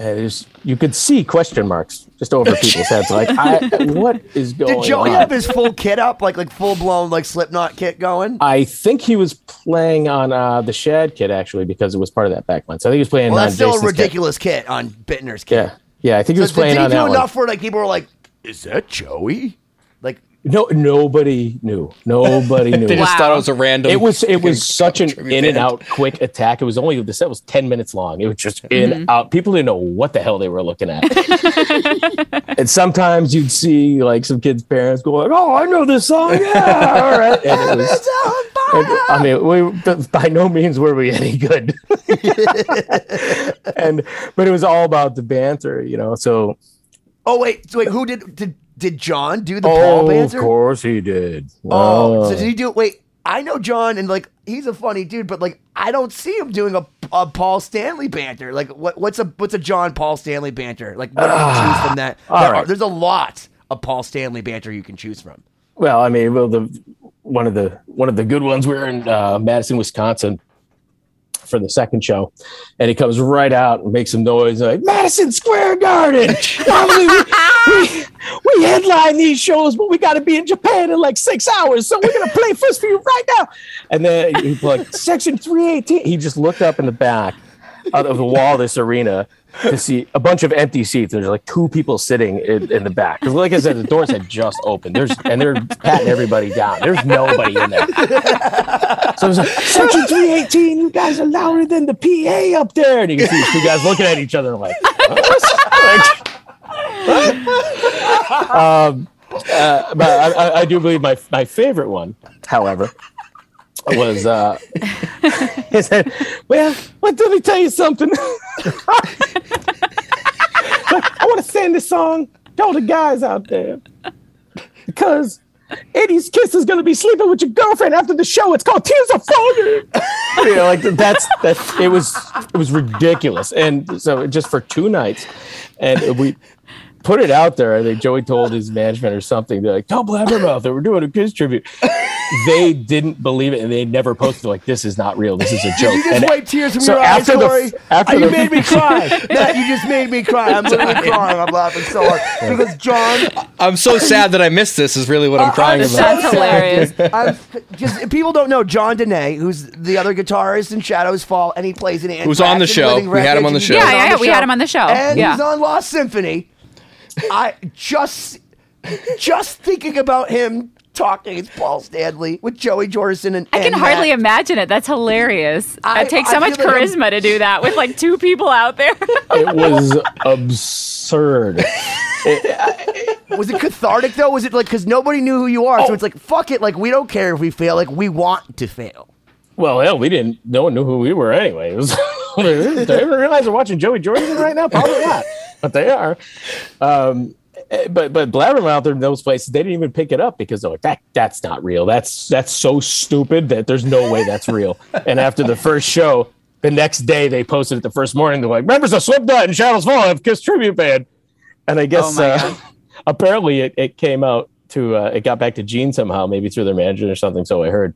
[SPEAKER 1] And it's, you could see question marks just over (laughs) people's heads. Like, I, what is going
[SPEAKER 3] Did Joey
[SPEAKER 1] on?
[SPEAKER 3] have his full kit up, like like full blown like Slipknot kit going?
[SPEAKER 1] I think he was playing on uh, the Shad kit actually because it was part of that backline. So I think he was playing
[SPEAKER 3] Well,
[SPEAKER 1] on
[SPEAKER 3] that's still a
[SPEAKER 1] Jason's kit.
[SPEAKER 3] ridiculous kit on Bittner's kit.
[SPEAKER 1] Yeah, yeah. I think he was
[SPEAKER 3] So did,
[SPEAKER 1] playing
[SPEAKER 3] did he
[SPEAKER 1] on
[SPEAKER 3] do
[SPEAKER 1] that one.
[SPEAKER 3] enough where like people were like, "Is that Joey?" Like,
[SPEAKER 1] No, nobody knew. Nobody (laughs) knew.
[SPEAKER 2] They just
[SPEAKER 4] Wow.
[SPEAKER 2] thought it was a random.
[SPEAKER 1] It was it was (laughs) such an
[SPEAKER 2] tribute
[SPEAKER 1] in and out quick attack. It was only the set was ten minutes long. It was just in out. People didn't know what the hell they were looking at. (laughs) and sometimes you'd see like some kids' parents go like, "Oh, I know this song." Yeah, all right. And it was, and, I mean, we by no means were we any good. and but it was all about the banter, you know. So
[SPEAKER 3] oh wait, so wait, who did did did John do the Paul Banter?
[SPEAKER 1] oh,
[SPEAKER 3] Paul
[SPEAKER 1] of course he did.
[SPEAKER 3] Oh, so did he do? it? Wait, I know John, and like he's a funny dude, but like I don't see him doing a, a Paul Stanley banter. Like what, what's a what's a John Paul Stanley banter? Like what do you choose from that?
[SPEAKER 1] all
[SPEAKER 3] There are-
[SPEAKER 1] right.
[SPEAKER 3] there's a lot of Paul Stanley banter you can choose from.
[SPEAKER 1] Well, I mean, well, the one of the one of the good ones. We are in uh, Madison, Wisconsin, for the second show, and he comes right out and makes some noise like Madison Square Garden. (laughs) We, we, we headline these shows, but we got to be in Japan in like six hours, so we're gonna play first for you right now. And then he's like, Section three eighteen. He just looked up in the back out of the wall of this arena to see a bunch of empty seats. There's like two people sitting in, in the back. Because, like I said, the doors had just opened. There's and they're patting everybody down. There's nobody in there. So was like, Section 318, you guys are louder than the PA up there. And you can see two guys looking at each other like, "What?" (laughs) Like, um, uh, but I, I, I do believe my my favorite one, however, was uh, (laughs) he said, "Well, let me tell you something. (laughs) I want to sing this song to all the guys out there because." 80s Kiss is gonna be sleeping with your girlfriend after the show. It's called Tears Are Falling. (laughs) you know, like that's that. It was it was ridiculous, and so just for two nights, and we put it out there. I think Joey told his management or something. They're like, "Tell Blabbermouth that we're doing a Kiss tribute." They didn't believe it, and they never posted. Like, this is not real. This is a joke. (laughs)
[SPEAKER 3] You just
[SPEAKER 1] And
[SPEAKER 3] wipe tears from
[SPEAKER 1] so
[SPEAKER 3] your eyes,
[SPEAKER 1] after the-
[SPEAKER 3] Corey.
[SPEAKER 1] after
[SPEAKER 3] Uh, you
[SPEAKER 1] the-
[SPEAKER 3] made me (laughs) cry. Matt, you just made me cry. I'm literally (laughs) crying. I'm laughing so hard because John.
[SPEAKER 2] I'm so sad that I missed this. Is really what I'm crying
[SPEAKER 3] I'm
[SPEAKER 2] about.
[SPEAKER 4] That's hilarious.
[SPEAKER 3] I'm just people don't know Jon Donais, who's the other guitarist in Shadows Fall, and he plays in
[SPEAKER 2] Who's on the show.
[SPEAKER 3] Living
[SPEAKER 2] We had him on the show.
[SPEAKER 4] Yeah, yeah, yeah, we had him on the show.
[SPEAKER 3] and
[SPEAKER 4] Yeah.
[SPEAKER 3] he's on Lost Symphony. I just just thinking about him talking as Paul Stanley with Joey Jordison and
[SPEAKER 4] I can
[SPEAKER 3] and
[SPEAKER 4] hardly
[SPEAKER 3] Matt.
[SPEAKER 4] imagine it. That's hilarious.
[SPEAKER 3] I-
[SPEAKER 4] it takes so
[SPEAKER 3] I
[SPEAKER 4] much
[SPEAKER 3] feel like I'm-
[SPEAKER 4] charisma to do that with like two people out there. (laughs)
[SPEAKER 1] it was absurd. (laughs)
[SPEAKER 3] Was it cathartic though? Was it like because nobody knew who you are, so it's like fuck it, like we don't care if we fail, like we want to fail.
[SPEAKER 1] Well, hell, we didn't. No one knew who we were anyway. (laughs) It was, do they ever realize they're watching Joey Jordison right now? Probably not, but they are. Um, but but Blabbermouth in those places, they didn't even pick it up because they're like that. That's not real. That's that's so stupid that there's no way that's real. And after the first show, the next day they posted it the first morning. They're like, members of Slipknot and Shadows Fall have Kiss tribute band. And I guess
[SPEAKER 4] Oh
[SPEAKER 1] uh, (laughs) apparently it, it came out to uh, it got back to Gene somehow, maybe through their manager or something. So I heard.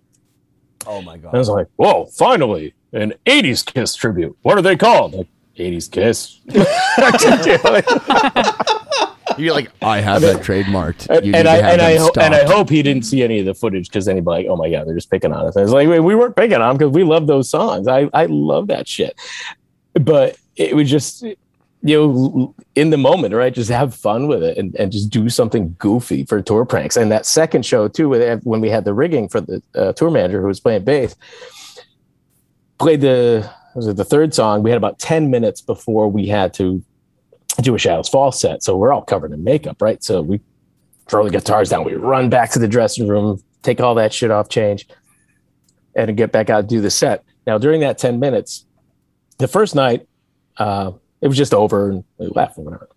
[SPEAKER 3] Oh my god.
[SPEAKER 1] I was like, whoa, finally, an 80s Kiss tribute. What are they called? Like, 80s Kiss. (laughs)
[SPEAKER 3] You're like, (laughs) I have that trademarked.
[SPEAKER 1] and,
[SPEAKER 3] You
[SPEAKER 1] and I and I ho- and I hope he didn't see any of the footage because then he'd be like, "Oh my god, they're just picking on us." And I was like, "We we weren't picking on him because we love those songs. I I love that shit." But it was just you know in the moment, right? Just have fun with it and, and just do something goofy for tour pranks. And that second show too, when we had the rigging for the uh, tour manager who was playing bass, played the was it the third song? We had about ten minutes before we had to do a Shadows Fall set. So we're all covered in makeup, right? So we throw the guitars down, we run back to the dressing room, take all that shit off, change, and get back out and do the set. Now, during that 10 minutes, the first night, uh, it was just over and we left or whatever.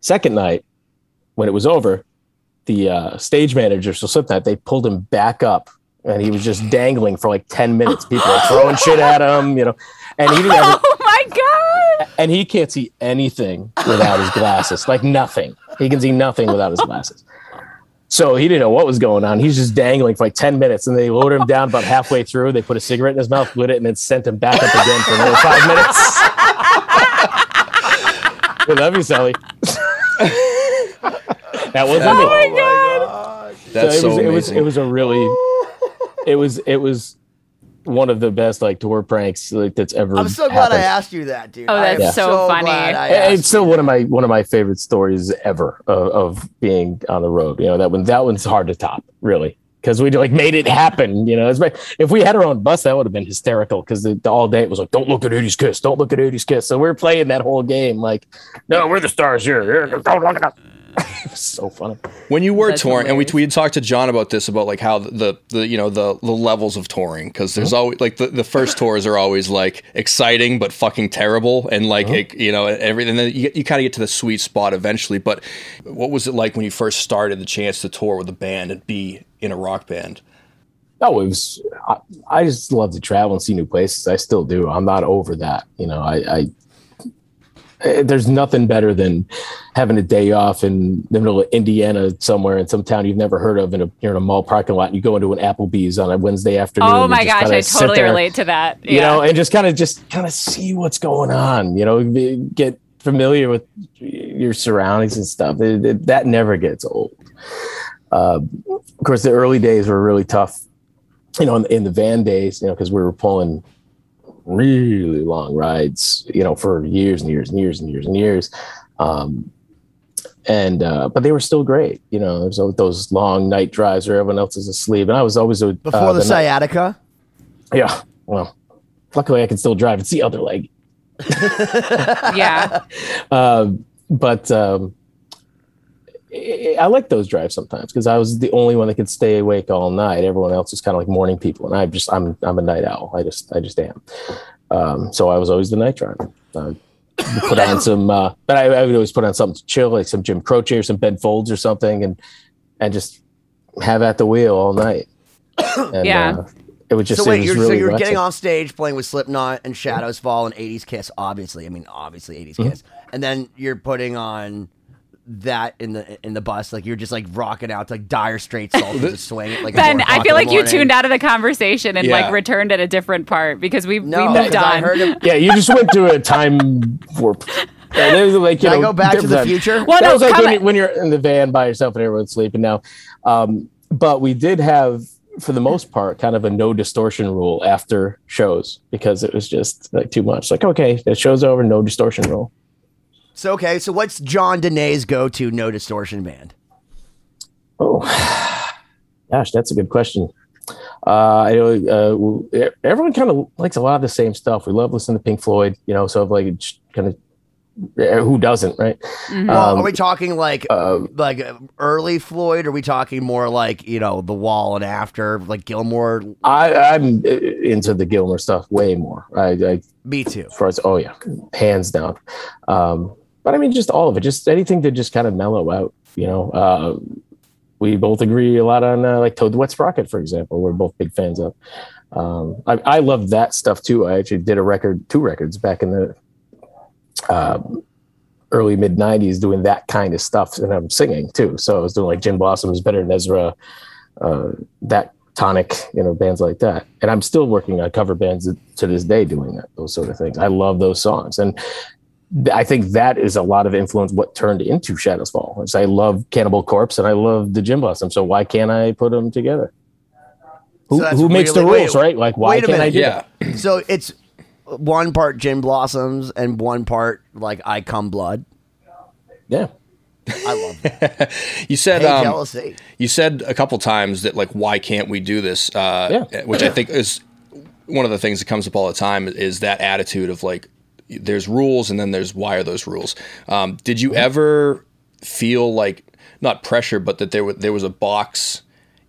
[SPEAKER 1] Second night, when it was over, the uh, stage manager, so Slipknot, they pulled him back up and he was just dangling for like 10 minutes. People were throwing shit at him, you know, and he didn't (laughs)
[SPEAKER 4] oh my god!
[SPEAKER 1] and he can't see anything without his glasses, like nothing. He can see nothing without his glasses. So he didn't know what was going on. He's just dangling for like 10 minutes and they lowered him down about halfway through. They put a cigarette in his mouth, lit it, and then sent him back up again for another five minutes. we love you, Sally. that was
[SPEAKER 4] Oh
[SPEAKER 1] me.
[SPEAKER 4] my god!
[SPEAKER 2] That's
[SPEAKER 1] it
[SPEAKER 2] so
[SPEAKER 1] was, it was it was a really it was it was one of the best like tour pranks like that's ever
[SPEAKER 3] I'm so glad I asked you that, dude.
[SPEAKER 4] Oh,
[SPEAKER 3] I am
[SPEAKER 4] that's so funny.
[SPEAKER 3] glad I
[SPEAKER 1] And
[SPEAKER 3] asked
[SPEAKER 1] it's still one of my one of my favorite stories ever of, of being on the road. You know that one that one's hard to top, really, because we like made it happen. You know, it's like, if we had our own bus, that would have been hysterical. Because all day it was like, "Don't look at 80s Kiss, don't look at 80s Kiss." So we're playing that whole game like, "No, we're the stars here. (laughs) Don't look at us." It's (laughs) so funny.
[SPEAKER 2] when you were
[SPEAKER 4] That's
[SPEAKER 2] touring, and we we had talked to John about this about like how the the you know the the levels of touring because there's uh-huh. always like the, the first tours are always like exciting but fucking terrible and like uh-huh. it, you know everything. Then you, you kind of get to the sweet spot eventually. But what was it like when you first started the chance to tour with a band and be in a rock band?
[SPEAKER 1] Oh, it was I, I just love to travel and see new places. I still do. I'm not over that. You know, I, I there's nothing better than having a day off in the middle of Indiana somewhere in some town you've never heard of in a you're in a mall parking lot and you go into an Applebee's on a Wednesday afternoon.
[SPEAKER 4] Oh my gosh, I totally
[SPEAKER 1] there,
[SPEAKER 4] relate to that.
[SPEAKER 1] You know, and just kind of just kind of see what's going on. You know, get familiar with your surroundings and stuff. It- it- that never gets old. Uh, of course, the early days were really tough. You know, in, in the van days, you know, because we were pulling really long rides, you know, for years and years and years and years and years. Um, and uh, but they were still great. You know, there's always those long night drives where everyone else is asleep, and I was always a,
[SPEAKER 3] Before
[SPEAKER 1] uh,
[SPEAKER 3] the
[SPEAKER 1] night-
[SPEAKER 3] sciatica.
[SPEAKER 1] yeah. Well, luckily I can still drive. It's the other leg. (laughs)
[SPEAKER 4] yeah. (laughs)
[SPEAKER 1] Um, but um, I I like those drives sometimes because I was the only one that could stay awake all night. Everyone else is kind of like morning people, and I just I'm I'm a night owl. I just I just am. Um, so I was always the night driver. Uh, put on some, uh, but I, I would always put on something to chill, like some Jim Croce or some Ben Folds or something, and and just have at the wheel all night. And,
[SPEAKER 4] Yeah.
[SPEAKER 1] uh, it was just
[SPEAKER 3] so wait, you're, so you're getting off stage playing with Slipknot and Shadows Fall and 80s Kiss, obviously. I mean, obviously 80s
[SPEAKER 1] Mm-hmm.
[SPEAKER 3] Kiss, and then you're putting on that in the in the bus, like you're just like rocking out to like Dire Straits, all to (laughs) swing it. Like
[SPEAKER 4] Ben,
[SPEAKER 3] four
[SPEAKER 4] I feel like you tuned out of the conversation and
[SPEAKER 2] Yeah.
[SPEAKER 4] like returned at a different part because we
[SPEAKER 3] No,
[SPEAKER 4] we moved
[SPEAKER 3] 'cause I
[SPEAKER 4] on.
[SPEAKER 3] him.
[SPEAKER 1] Yeah, you just went through a time warp. Yeah, there's like, you
[SPEAKER 3] Can I go back to the
[SPEAKER 1] different-
[SPEAKER 3] future?
[SPEAKER 4] Well,
[SPEAKER 1] that
[SPEAKER 4] no,
[SPEAKER 1] was like when, you, when you're in the van by yourself and everyone's sleeping now. Um, but we did have, for the most part, kind of a no distortion rule after shows because it was just like too much. Like, okay, the show's over, no distortion rule.
[SPEAKER 3] So okay, so what's Jon Donais's go-to no distortion band?
[SPEAKER 1] Oh, (sighs) gosh, that's a good question. Uh, I know uh, everyone kind of likes a lot of the same stuff. We love listening to Pink Floyd, you know, so like kind of who doesn't, right?
[SPEAKER 3] Well,
[SPEAKER 1] Um,
[SPEAKER 3] are we talking like
[SPEAKER 1] uh,
[SPEAKER 3] like early Floyd? Or are we talking more like you know the Wall and after like Gilmour?
[SPEAKER 1] I, I'm uh, into the Gilmour stuff way more. I, I
[SPEAKER 3] Me too.
[SPEAKER 1] as far as oh yeah, hands down. Um, but I mean, just all of it, just anything to just kind of mellow out. You know, uh, we both agree a lot on uh, like Toad the Wet Sprocket, for example. We're both big fans of. Um, I, I love that stuff too. I actually did a record, two records back in the um, early mid '90s, doing that kind of stuff, and I'm singing too. So I was doing like Gin Blossoms, Better than Ezra, uh, that tonic, you know, bands like that. And I'm still working on cover bands to this day doing that, those sort of things. I love those songs. And I think that is a lot of influence what turned into Shadows Fall. Is I love Cannibal Corpse and I love the Gin Blossom. So why can't I put them together? Who,
[SPEAKER 3] So
[SPEAKER 1] who makes the rules,
[SPEAKER 3] wait,
[SPEAKER 1] right? Like why can't I do
[SPEAKER 2] Yeah.
[SPEAKER 1] that? (clears throat)
[SPEAKER 3] So it's one part Gin Blossoms and one part like I Come Blood.
[SPEAKER 1] Yeah.
[SPEAKER 3] I love that. (laughs)
[SPEAKER 2] You said
[SPEAKER 3] Hey,
[SPEAKER 2] um,
[SPEAKER 3] jealousy.
[SPEAKER 2] you said a couple times that like why can't we do this? Uh,
[SPEAKER 1] Yeah.
[SPEAKER 2] Which I think is one of the things that comes up all the time is that attitude of like there's rules and then there's why are those rules? Um, did you ever feel like not pressure, but that there was there was a box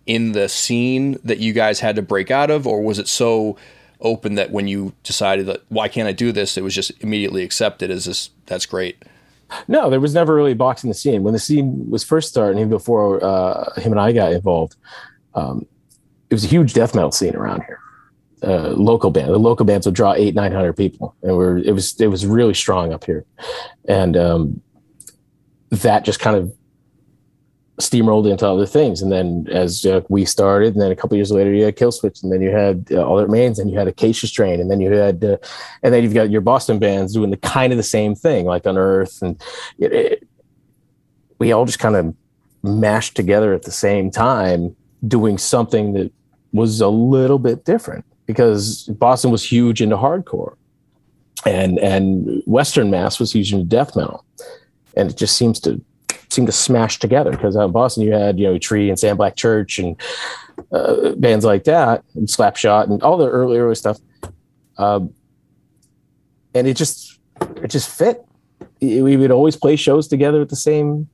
[SPEAKER 2] in the scene that you guys had to break out of, or was it so open that when you decided that why can't I do this, it was just immediately accepted as this that's great.
[SPEAKER 1] No, there was never really a box in the scene. When the scene was first starting, even before uh, him and I got involved, um, it was a huge death metal scene around here. Uh, local band, the local bands would draw eight, nine hundred people, and we're it was it was really strong up here, and um, that just kind of steamrolled into other things. And then as uh, we started, and then a couple years later, you had Killswitch, and then you had uh, All That Remains, and you had Acacia Strain, and then you had, uh, and then you've got your Boston bands doing the kind of the same thing, like Unearth, and it, it, we all just kind of mashed together at the same time, doing something that was a little bit different because Boston was huge into hardcore, and and Western Mass was huge into death metal, and it just seems to seem to smash together because out in Boston you had you know Tree and Sam Black Church and uh, bands like that and Slapshot and all the early early stuff, um, and it just it just fit. We would always play shows together with the same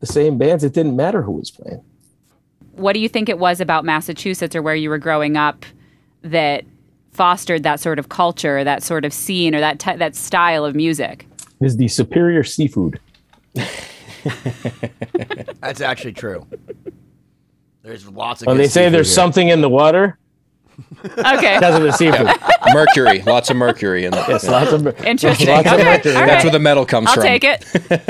[SPEAKER 1] the same bands. It didn't matter who was playing.
[SPEAKER 4] What do you think it was about Massachusetts or where you were growing up that fostered that sort of culture, that sort of scene, or that t- that style of music?
[SPEAKER 1] Is the superior seafood. (laughs)
[SPEAKER 3] That's actually true. There's lots of.
[SPEAKER 1] Oh,
[SPEAKER 3] when
[SPEAKER 1] they say there's
[SPEAKER 3] here.
[SPEAKER 1] something in the water,
[SPEAKER 4] Okay. (laughs)
[SPEAKER 1] Because of the seafood.
[SPEAKER 2] mercury, lots of mercury in that.
[SPEAKER 1] Yes, lots of (laughs)
[SPEAKER 4] Interesting.
[SPEAKER 1] Lots of mercury.
[SPEAKER 4] All
[SPEAKER 2] That's
[SPEAKER 4] right.
[SPEAKER 2] where the metal comes from.
[SPEAKER 4] I'll take it.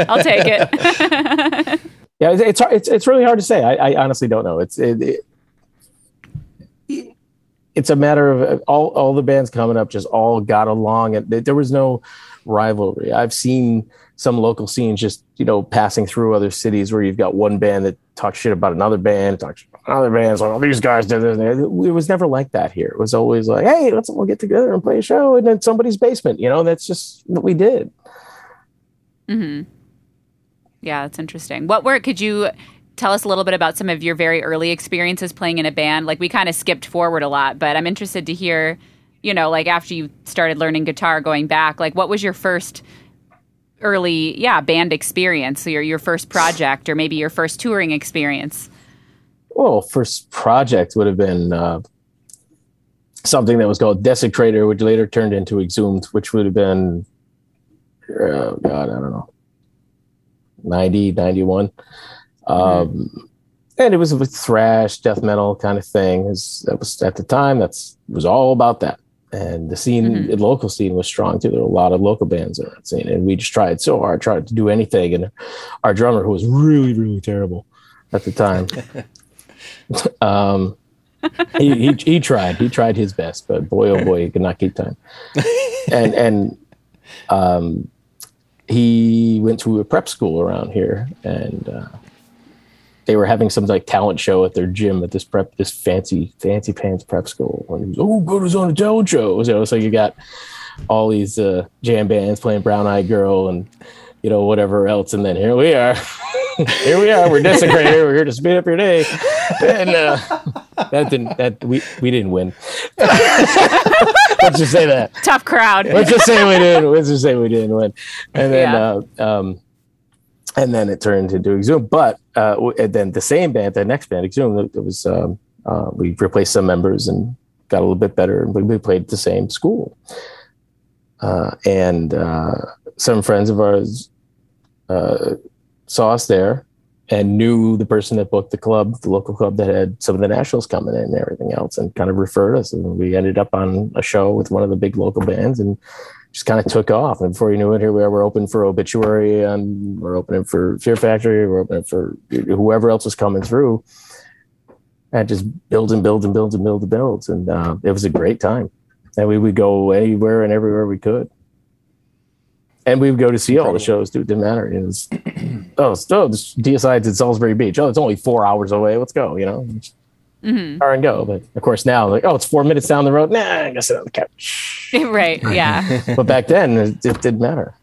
[SPEAKER 4] I'll take it.
[SPEAKER 1] Yeah, it's it's it's, it's really hard to say. I, I honestly don't know. It's it, it, it's a matter of all all the bands coming up just all got along, and there was no rivalry. I've seen some local scenes just you know passing through other cities where you've got one band that talks shit about another band, talks about another band. It's like, oh, these guys did this. It was never like that here. It was always like, hey, let's all get together and play a show in somebody's basement. You know, that's just what we did.
[SPEAKER 4] hmm Yeah, that's interesting. What were could you tell us a little bit about some of your very early experiences playing in a band? Like we kind of skipped forward a lot, but I'm interested to hear, you know, like after you started learning guitar going back, like what was your first early, yeah, band experience, your your first project or maybe your first touring experience?
[SPEAKER 1] well, first project would have been uh, something that was called Desecrator, which later turned into Exhumed, which would have been, oh God, I don't know, 90, 91. Um, and it was a thrash, death metal kind of thing. Was, that was at the time, that's was all about that. And the scene,
[SPEAKER 4] Mhm.
[SPEAKER 1] the local scene was strong too. There were a lot of local bands in that scene. And we just tried so hard, tried to do anything. And our drummer, who was really, really terrible at the time, (laughs) um, he, he he tried. He tried his best, but boy, oh boy, he could not keep time. And and um, he went to a prep school around here, and uh, they were having some like talent show at their gym at this prep, this fancy fancy pants prep school. And was, oh, good, was on a talent show. So so you got all these uh, jam bands playing Brown Eyed Girl and you know whatever else, and then here we are. (laughs) here we are. We're desecrated. We're here to speed up your day. And uh, that didn't. That we we didn't win. (laughs) Let's just say that.
[SPEAKER 4] Tough crowd.
[SPEAKER 1] Let's just say we didn't. Let's just say we didn't win. And then,
[SPEAKER 4] Yeah.
[SPEAKER 1] uh, um, and then it turned into Exhumed. But uh, then the same band, the next band, Exhumed, it was um, uh, we replaced some members and got a little bit better. And we, we played at the same school. Uh, and uh, some friends of ours uh, saw us there and knew the person that booked the club, the local club that had some of the nationals coming in and everything else, and kind of referred us. And we ended up on a show with one of the big local bands and just kind of took off. And before you knew it, here we are. We're open for Obituary, and we're opening for Fear Factory. We're opening for whoever else was coming through. And just build and build and build and build and build. And uh, it was a great time. And we would go anywhere and everywhere we could. And we would go to see all the shows, dude. It didn't matter. It was, oh, it's, oh, DSI's at Salisbury Beach. Oh, it's only four hours away. Let's go, you know,
[SPEAKER 4] hmm
[SPEAKER 1] car and go. But of course, now, like, oh, it's four minutes down the road. Nah, I gotta sit on the couch.
[SPEAKER 4] right. Yeah. (laughs)
[SPEAKER 1] but back then, it, it didn't matter.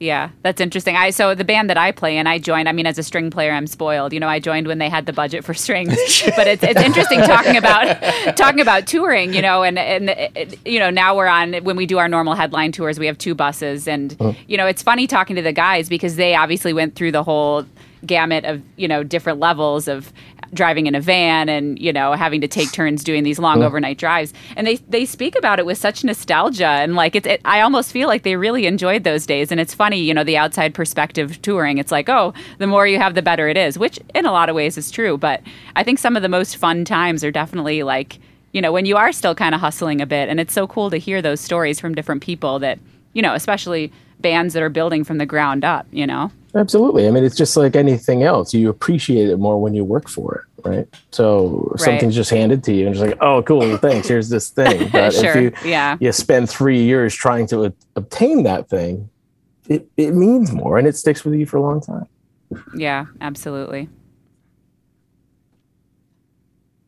[SPEAKER 4] Yeah, that's interesting. I so the band that I play in, I joined. I mean, as a string player, I'm spoiled. You know, I joined when they had the budget for strings. (laughs) but it's it's interesting talking about talking about touring. You know, and and it, you know now we're on when we do our normal headline tours, we have two buses, and you know it's funny talking to the guys because they obviously went through the whole gamut of you know different levels of driving in a van and you know having to take turns doing these long overnight drives. And they they speak about it with such nostalgia and like it's it, I almost feel like they really enjoyed those days. And it's funny you know the outside perspective touring it's like oh the more you have the better it is which in a lot of ways is true. But I think some of the most fun times are definitely like you know when you are still kind of hustling a bit. And it's so cool to hear those stories from different people that you know especially bands that are building from the ground up you know
[SPEAKER 1] Absolutely. I mean, it's just like anything else. You appreciate it more when you work for it, right? So
[SPEAKER 4] Right.
[SPEAKER 1] something's just handed to you and it's like, oh, cool, thanks. Here's this thing. (laughs) But
[SPEAKER 4] Sure,
[SPEAKER 1] if you
[SPEAKER 4] yeah.
[SPEAKER 1] you spend three years trying to a- obtain that thing, it, it means more and it sticks with you for a long time.
[SPEAKER 4] Yeah, absolutely.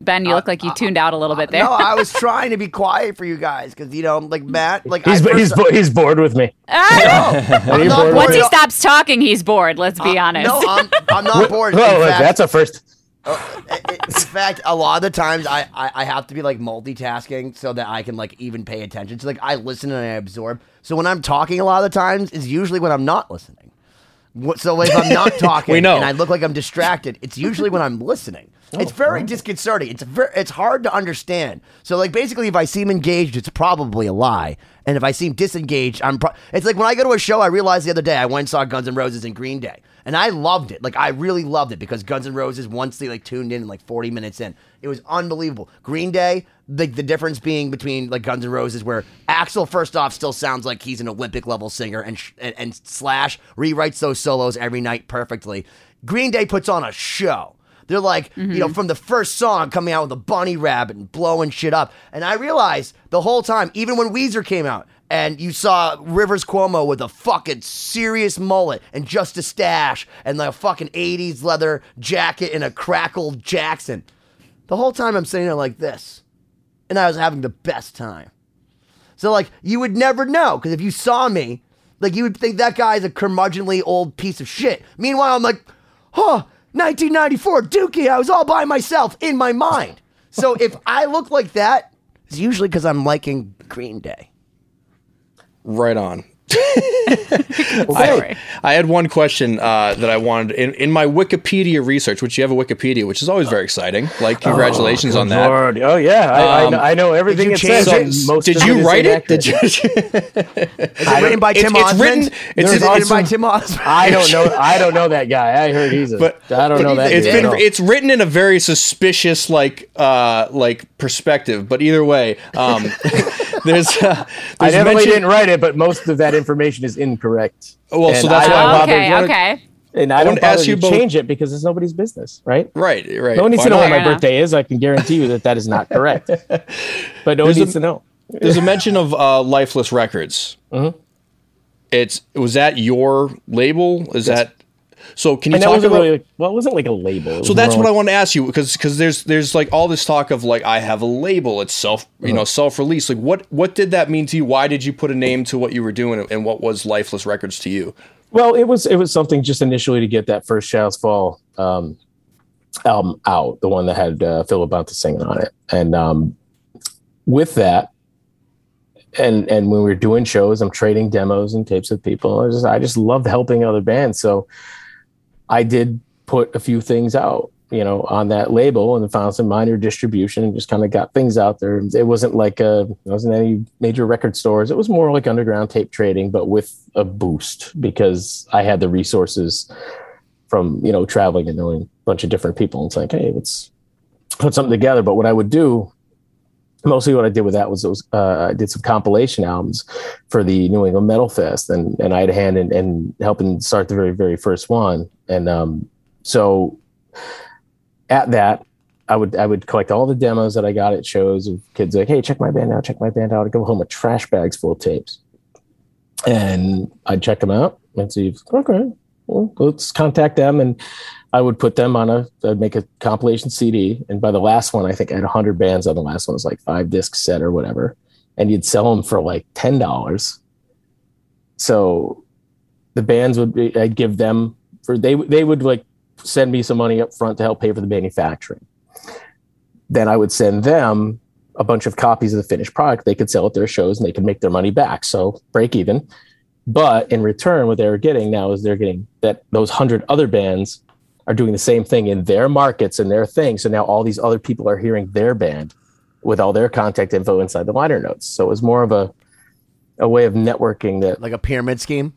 [SPEAKER 4] Ben, you look uh, like you uh, tuned out a little bit uh, there.
[SPEAKER 3] No, I was trying to be quiet for you guys because you know, like Matt, like
[SPEAKER 1] He's,
[SPEAKER 3] I first-
[SPEAKER 1] he's, bo- he's bored with me. (laughs)
[SPEAKER 3] I'm
[SPEAKER 1] you
[SPEAKER 3] not
[SPEAKER 1] bored
[SPEAKER 3] bored
[SPEAKER 4] Once he
[SPEAKER 3] at
[SPEAKER 4] stops talking, he's bored. Let's be honest.
[SPEAKER 3] No, I'm, I'm not bored. In
[SPEAKER 1] Oh,
[SPEAKER 3] fact-
[SPEAKER 1] that's a first.
[SPEAKER 3] in fact, a lot of the times I, I, I have to be like multitasking so that I can like even pay attention. So like I listen and I absorb. So when I'm talking a lot of the times is usually when I'm not listening. What- So if I'm not (laughs) talking
[SPEAKER 2] We know.
[SPEAKER 3] and I look like I'm distracted, it's usually when I'm listening. It's oh, very disconcerting. It's very, it's hard to understand. So like basically, if I seem engaged, it's probably a lie, and if I seem disengaged, I'm. Pro- it's like when I go to a show. I realized the other day I went and saw Guns N' Roses and Green Day, and I loved it. Like I really loved it because Guns N' Roses once they like tuned in like 40 minutes in, it was unbelievable. Green Day, the the difference being between like Guns N' Roses, where Axl first off still sounds like he's an Olympic level singer, and sh- and, and Slash rewrites those solos every night perfectly. Green Day puts on a show. They're like, you know, mm-hmm. from the first song coming out with a bunny rabbit and blowing shit up. And I realized the whole time, even when Weezer came out, and you saw Rivers Cuomo with a fucking serious mullet and just a stash and like a fucking 80s leather jacket and a crackled Jackson. The whole time I'm sitting there like this. And I was having the best time. So like you would never know because if you saw me, like you would think that guy's a curmudgeonly old piece of shit. Meanwhile, I'm like, huh, 1994 Dookie. I was all by myself in my mind. So (laughs) if I look like that, it's usually because I'm liking Green Day.
[SPEAKER 2] Right on. (laughs)
[SPEAKER 4] Sorry.
[SPEAKER 2] I had one question uh, that I wanted in, in my Wikipedia research, which you have a Wikipedia, which is always very exciting. Like, congratulations on that.
[SPEAKER 1] Lord. Oh yeah, I, I,
[SPEAKER 2] Um,
[SPEAKER 1] know, I know everything
[SPEAKER 3] you
[SPEAKER 1] it
[SPEAKER 3] change
[SPEAKER 1] says.
[SPEAKER 3] it?
[SPEAKER 2] Did you
[SPEAKER 1] is
[SPEAKER 2] write it?
[SPEAKER 1] inaccurate.
[SPEAKER 2] Did you?
[SPEAKER 3] Is it written by Tim
[SPEAKER 2] it's
[SPEAKER 3] Osmond?
[SPEAKER 2] written- it's-
[SPEAKER 3] Is it
[SPEAKER 2] it's-
[SPEAKER 3] written by Tim Osmond?
[SPEAKER 1] I don't know. I don't know that guy. I heard he's a.
[SPEAKER 2] But-
[SPEAKER 1] I don't know that.
[SPEAKER 2] It's
[SPEAKER 1] dude
[SPEAKER 2] been it's written in a very suspicious like uh like perspective. But either way, um, (laughs) there's uh,
[SPEAKER 1] I
[SPEAKER 2] there's
[SPEAKER 1] definitely
[SPEAKER 2] mention-
[SPEAKER 1] didn't write it, but most of that information is incorrect.
[SPEAKER 2] Well, so that's
[SPEAKER 1] I
[SPEAKER 2] why I
[SPEAKER 4] Oh,
[SPEAKER 1] bother-
[SPEAKER 4] okay,
[SPEAKER 1] wanna-
[SPEAKER 4] okay.
[SPEAKER 1] And I,
[SPEAKER 2] I
[SPEAKER 1] don't
[SPEAKER 2] ask you
[SPEAKER 1] to
[SPEAKER 2] both-
[SPEAKER 1] change it because it's nobody's business, right?
[SPEAKER 2] Right, right.
[SPEAKER 1] No one needs
[SPEAKER 2] Why
[SPEAKER 1] to know
[SPEAKER 2] not?
[SPEAKER 1] when my birthday is. I can guarantee you that that is not correct. (laughs) but no one
[SPEAKER 2] There's a-
[SPEAKER 1] needs to know.
[SPEAKER 2] There's a mention of uh, Lifeless Records.
[SPEAKER 1] Mm-hmm.
[SPEAKER 2] It's was that your label? Is that so? Can you
[SPEAKER 1] And
[SPEAKER 2] talk about?
[SPEAKER 1] really well. It wasn't like a label.
[SPEAKER 2] So that's what I
[SPEAKER 1] like-
[SPEAKER 2] want to ask you because because there's there's like all this talk of like I have a label. It's self
[SPEAKER 1] Uh-huh.
[SPEAKER 2] you know self release. Like what what did that mean to you? Why did you put a name to what you were doing? And what was Lifeless Records to you?
[SPEAKER 1] Well, it was it was something just initially to get that first Shadows Fall um, album out, the one that had uh, Philip Labonte singing on it, and um, with that, and and when we were doing shows, I'm trading demos and tapes with people. I just I just loved helping other bands, so I did put a few things out, you know, on that label and found some minor distribution and just kind of got things out there. It wasn't like a, it wasn't any major record stores. It was more like underground tape trading, but with a boost because I had the resources from, you know, traveling and knowing a bunch of different people. It's like, hey, let's put something together. But what I would do, mostly what I did with that was, was uh, I did some compilation albums for the New England Metal Fest, and and I had a hand in, in helping start the very very first one. And um, so at that, I would I would collect all the demos that I got at shows of kids like, hey, check my band out, check my band out. I'd go home with trash bags full of tapes, and I'd check them out and see, if, okay, well, let's contact them and. I would put them on a, I'd make a compilation CD. And by the last one, I think I had 100 bands on the last one. It was like five disc set or whatever. And you'd sell them for like $10. So the bands would be, I'd give them for, they, they would like send me some money up front to help pay for the manufacturing. Then I would send them a bunch of copies of the finished product. They could sell at their shows and they could make their money back. So break even. But in return, what they were getting now is they're getting that those hundred other bands are doing the same thing in their markets and their thing. So now all these other people are hearing their band with all their contact info inside the liner notes. So it was more of a a way of networking that
[SPEAKER 3] Like a pyramid scheme?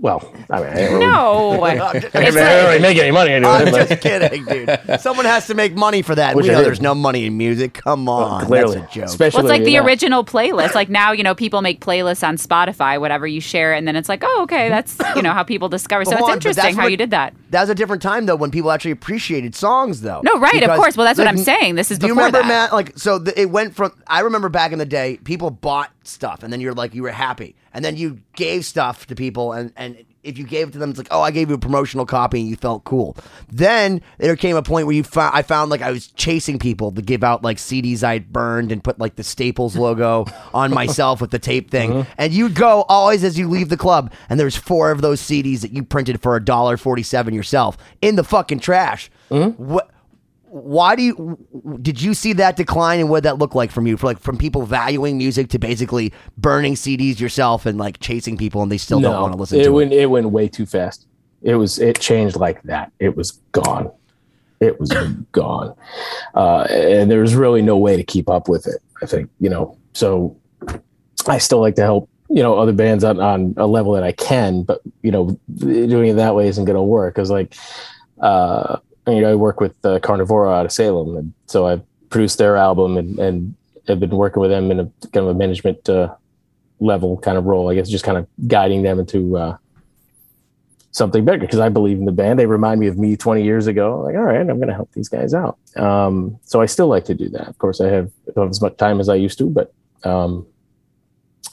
[SPEAKER 1] Well, I mean, I didn't
[SPEAKER 4] No. (laughs)
[SPEAKER 1] I didn't
[SPEAKER 4] It's
[SPEAKER 1] really make any money into
[SPEAKER 3] I'm.
[SPEAKER 1] But
[SPEAKER 3] just kidding, dude. (laughs) Someone has to make money for that.
[SPEAKER 1] Which
[SPEAKER 3] we know
[SPEAKER 1] did.
[SPEAKER 3] there's no money in music. Come on.
[SPEAKER 1] clearly,
[SPEAKER 3] That's a joke.
[SPEAKER 1] especially
[SPEAKER 4] Well, it's like the
[SPEAKER 1] yeah.
[SPEAKER 4] original playlist. Like now, you know, people make playlists on Spotify, whatever you share, and then it's like, oh, okay, hmm. that's you know how people discover. So it's
[SPEAKER 3] on,
[SPEAKER 4] interesting how
[SPEAKER 3] what-
[SPEAKER 4] you did that.
[SPEAKER 3] That was a different time though when people actually appreciated songs though.
[SPEAKER 4] No, right, of course. Well, that's what I'm saying. This is
[SPEAKER 3] Do you remember,
[SPEAKER 4] that.
[SPEAKER 3] Matt? Like, so the, it went from. I remember back in the day, people bought stuff, and then you're like, you were happy, and then you gave stuff to people, and and if you gave it to them, it's like, oh, I gave you a promotional copy, and you felt cool. Then there came a point where you found, I found like I was chasing people to give out like CDs I had burned and put like the Staples logo (laughs) on myself with the tape thing,
[SPEAKER 1] Mm-hmm.
[SPEAKER 3] and you'd go always as you leave the club, and there's four of those CDs that you printed for a dollar forty seven yourself in the fucking trash.
[SPEAKER 1] Mm-hmm.
[SPEAKER 3] What? Why do you did you see that decline and what did that look like from you for like from people valuing music to basically burning CDs yourself and like chasing people and they still don't want to listen
[SPEAKER 1] it
[SPEAKER 3] to
[SPEAKER 1] went
[SPEAKER 3] it?
[SPEAKER 1] it went way too fast. It was it changed like that. It was gone. It was (laughs) gone, uh, and there was really no way to keep up with it. I think you know. So I still like to help you know other bands on, on a level that I can, but you know doing it that way isn't going to work because like uh, you know I work with uh, Carnivora out of Salem, and so I've produced their album and and have been working with them in a kind of a management uh, level kind of role. I guess just kind of guiding them into uh, something bigger because I believe in the band. They remind me of me 20 years ago. Like, all right, I'm going to help these guys out. Um, so I still like to do that. Of course, I have have as much time as I used to, but um,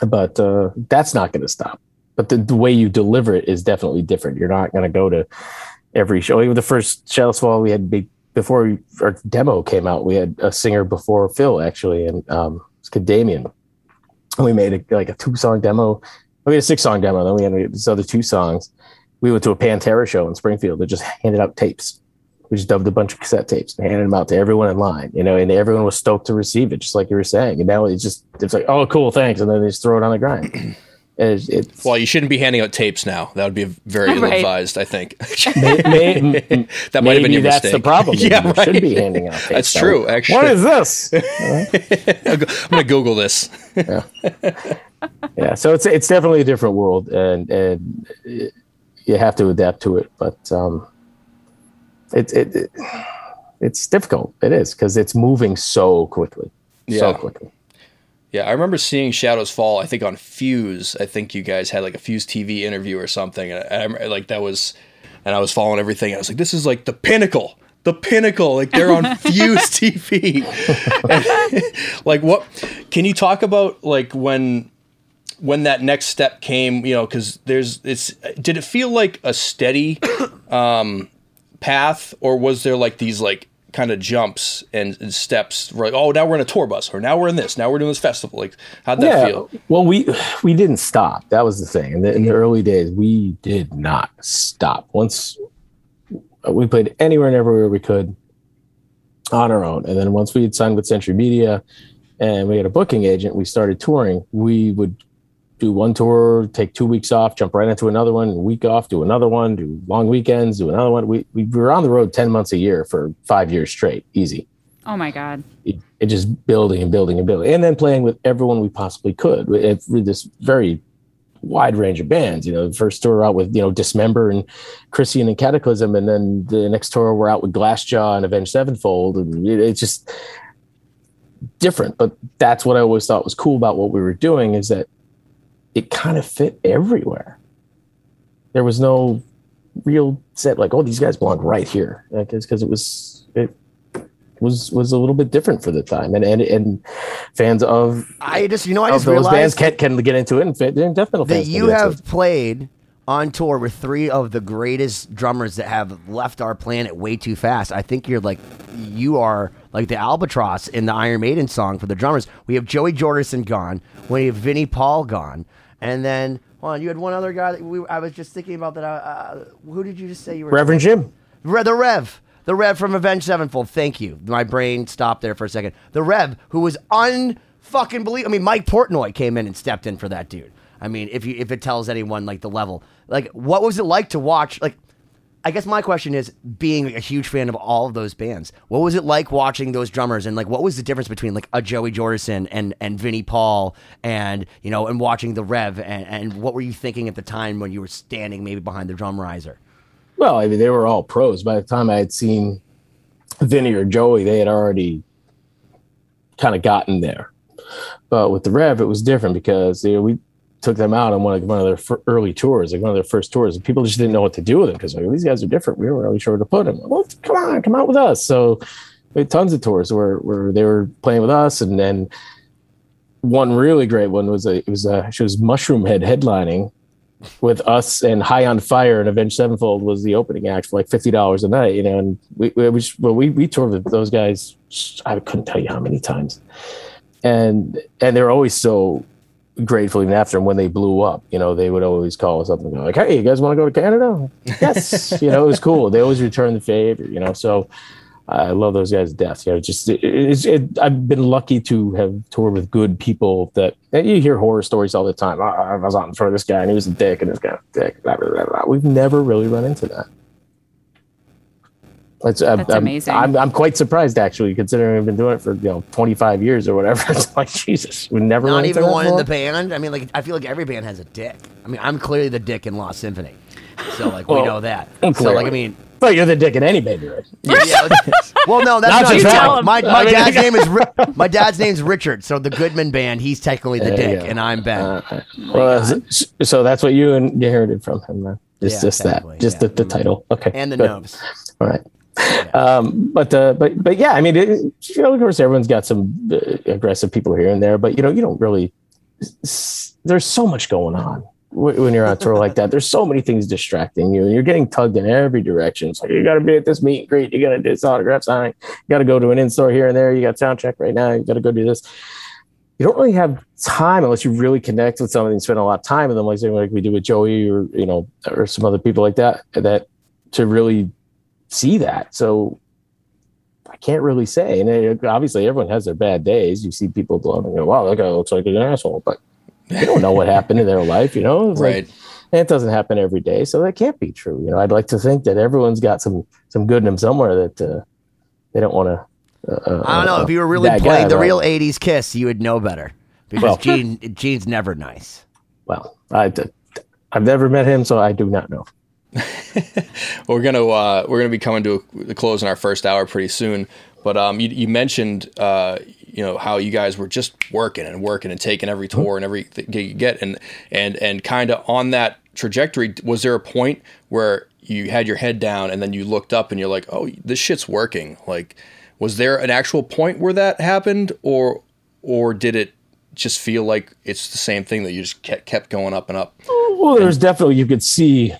[SPEAKER 1] but uh, that's not going to stop. But the, the way you deliver it is definitely different. You're not going to go to every show. Even the first Shadows Fall, we had big before we, our demo came out. We had a singer before Phil actually, and um, it's Damien. And we made a, like a two song demo. We had a six song demo. Then we had these other two songs. We went to a Pantera show in Springfield that just handed out tapes. We just dubbed a bunch of cassette tapes and handed them out to everyone in line, you know, and everyone was stoked to receive it, just like you were saying. And now it's just, it's like, oh, cool, thanks. And then they just throw it on the grind. It's, it's,
[SPEAKER 2] well, you shouldn't be handing out tapes now. That would be very (laughs) ill advised, I think.
[SPEAKER 1] may, may, (laughs)
[SPEAKER 2] that might have been your
[SPEAKER 1] that's
[SPEAKER 2] mistake.
[SPEAKER 1] the problem. (laughs)
[SPEAKER 2] yeah,
[SPEAKER 1] you
[SPEAKER 2] right.
[SPEAKER 1] should be handing out tapes.
[SPEAKER 2] That's
[SPEAKER 1] now.
[SPEAKER 2] true, actually.
[SPEAKER 1] What is this?
[SPEAKER 2] I'm going to Google this.
[SPEAKER 1] yeah. yeah. So it's it's definitely a different world, and and you have to adapt to it. But um, it, it, it it's difficult. It is because it's moving so quickly, so quickly.
[SPEAKER 2] Yeah, I remember seeing Shadows Fall. I think on Fuse. I think you guys had like a Fuse TV interview or something, and I, I like that was, and I was following everything. I was like, this is like the pinnacle, the pinnacle. Like they're on (laughs) Fuse TV. (laughs) And, like what? Can you talk about like when? when that next step came, you know, because there's it's. Did it feel like a steady um, path, or was there like these like kind of jumps and, and steps? Like, oh, now we're in a tour bus, or now we're in this, now we're doing this festival. Like, how'd that feel?
[SPEAKER 1] Well, we we didn't stop. That was the thing. In the, in the early days, we did not stop. Once we played anywhere and everywhere we could on our own, and then once we had signed with Century Media and we had a booking agent, we started touring. We would do one tour, take two weeks off, jump right into another one, week off, do another one, do long weekends, do another one. We we were on the road ten months a year for five years straight, easy
[SPEAKER 4] Oh my God.
[SPEAKER 1] it, it just building and building and building, and then playing with everyone we possibly could with, with this very wide range of bands. You know, the first tour out with you know Dismember and Krisiun and Cataclysm, and then the next tour we're out with Glassjaw and Avenged Sevenfold, and it, it's just different. But that's what I always thought was cool about what we were doing is that it kind of fit everywhere. There was no real set like, oh, these guys belong right here, because it was it was was a little bit different for the time, and and and fans of
[SPEAKER 3] I just, you know, I just
[SPEAKER 1] those bands can can get into it and fit. Death metal
[SPEAKER 3] that you have played on tour with three of the greatest drummers that have left our planet way too fast. I think you're like, you are like the albatross in the Iron Maiden song for the drummers. We have Joey Jordison gone. We have Vinnie Paul gone. And then, hold on, you had one other guy that we, I was just thinking about that. Uh, uh, who did you just say you were?
[SPEAKER 1] Reverend Jim.
[SPEAKER 3] Re- the Rev. The Rev from Avenged Sevenfold. Thank you. My brain stopped there for a second. The Rev, who was unfucking believable. I mean, Mike Portnoy came in and stepped in for that dude. I mean, if you if it tells anyone like the level, like what was it like to watch? Like, I guess my question is, being a huge fan of all of those bands, what was it like watching those drummers? And like, what was the difference between like a Joey Jordison and and Vinnie Paul, and you know, and watching the Rev, and and what were you thinking at the time when you were standing maybe behind the drum riser?
[SPEAKER 1] Well, I mean, they were all pros. By the time I had seen Vinnie or Joey, they had already kind of gotten there. But with the Rev, it was different because you know, we took them out on one of one of their early tours, like one of their first tours, and people just didn't know what to do with them because like, these guys are different. We weren't really sure where to put them. Well, come on, come out with us. So we had tons of tours where where they were playing with us, and then one really great one was a it was a she was Mushroomhead headlining with us and High on Fire and Avenged Sevenfold was the opening act for like fifty dollars a night, you know. And we we we, well, we we toured with those guys. I couldn't tell you how many times, and and they're always so grateful even after. And when they blew up, you know, they would always call us up and go like, "Hey, you guys want to go to Canada?" yes, (laughs) you know, it was cool. They always return the favor, you know. So. I love those guys to death. You know, just it, it's it, I've been lucky to have toured with good people that you hear horror stories all the time. "Oh, I was out in front of this guy and he was a dick and this guy was a dick. Blah, blah, blah. We've never really run into that. That's, I'm,
[SPEAKER 4] That's
[SPEAKER 1] I'm-
[SPEAKER 4] amazing.
[SPEAKER 1] I'm, I'm quite surprised actually, considering I've been doing it for you know 25 years or whatever. (laughs) It's like Jesus, we never
[SPEAKER 3] Not even
[SPEAKER 1] into that
[SPEAKER 3] one in the band. I mean, like I feel like every band has a dick. I mean, I'm clearly the dick in Lost Symphony, so like we know that. So like I mean,
[SPEAKER 1] But you're the dick in any band, right? (laughs)
[SPEAKER 3] yeah, well, no, that's
[SPEAKER 1] Not
[SPEAKER 3] not,
[SPEAKER 1] just
[SPEAKER 3] true. My, my
[SPEAKER 1] I mean,
[SPEAKER 3] dad's (laughs) name is Ri- my dad's name's Richard. So the Goodman band, he's technically the dick, and I'm Ben.
[SPEAKER 1] Uh, well, so- so that's what you inherited from him, man. It's
[SPEAKER 3] Yeah,
[SPEAKER 1] just that, just
[SPEAKER 3] yeah.
[SPEAKER 1] the, the title. Okay,
[SPEAKER 3] and the
[SPEAKER 1] good.
[SPEAKER 3] nose.
[SPEAKER 1] All right. Um, but uh, but but yeah, I mean, it, you know, of course, everyone's got some uh, aggressive people here and there, but you know, you don't really. There's so much going on when you're on tour like that. There's so many things distracting you, and you're getting tugged in every direction. It's like you got to be at this meet and greet, you got to do this autograph signing, you got to go to an in store here and there. You got sound check right now. You got to go do this. You don't really have time unless you really connect with somebody and spend a lot of time with them, like like we do with Joey or you know or some other people like that. That to really see that. So I can't really say. And it, obviously, everyone has their bad days. You see people blowing and go, wow, that guy looks like an asshole. But you don't know what happened in their life, you know? It's like-
[SPEAKER 2] Right.
[SPEAKER 1] and it doesn't happen every day. So that can't be true. You know, I'd like to think that everyone's got some some good in them somewhere that uh, they don't want to. Uh,
[SPEAKER 3] I don't know. If you were really playing
[SPEAKER 1] guy,
[SPEAKER 3] the
[SPEAKER 1] right?
[SPEAKER 3] real '80s Kiss, you would know better because
[SPEAKER 1] Well- (laughs)
[SPEAKER 3] Gene Gene's never nice.
[SPEAKER 1] Well, I, I've never met him, so I do not know. (laughs)
[SPEAKER 2] We're gonna uh, we're gonna be coming to a, the close in our first hour pretty soon. But um, you, you mentioned uh, you know how you guys were just working and working and taking every tour and every gig you get and and and kind of on that trajectory. Was there a point where you had your head down and then you looked up and you're like, oh, this shit's working? Like, was there an actual point where that happened, or or did it just feel like it's the same thing that you just kept kept going up and up?
[SPEAKER 1] Well, there's definitely you could see.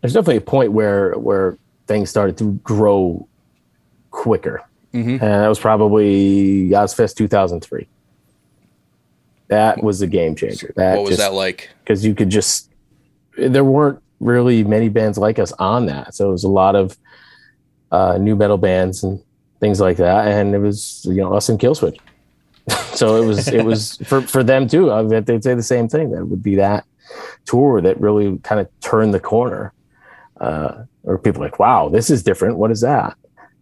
[SPEAKER 1] There's definitely a point where where things started to grow quicker, and that was probably Ozzfest 2003. That was a game changer. That
[SPEAKER 2] what was
[SPEAKER 1] just,
[SPEAKER 2] that like?
[SPEAKER 1] Because you could just there weren't really many bands like us on that, so it was a lot of uh, nu metal bands and things like that, and it was you know us and Killswitch. (laughs) so it was it was (laughs) for for them too. I bet they'd say the same thing. That it would be that tour that really kind of turned the corner. Uh, or people like, wow, this is different. What is that?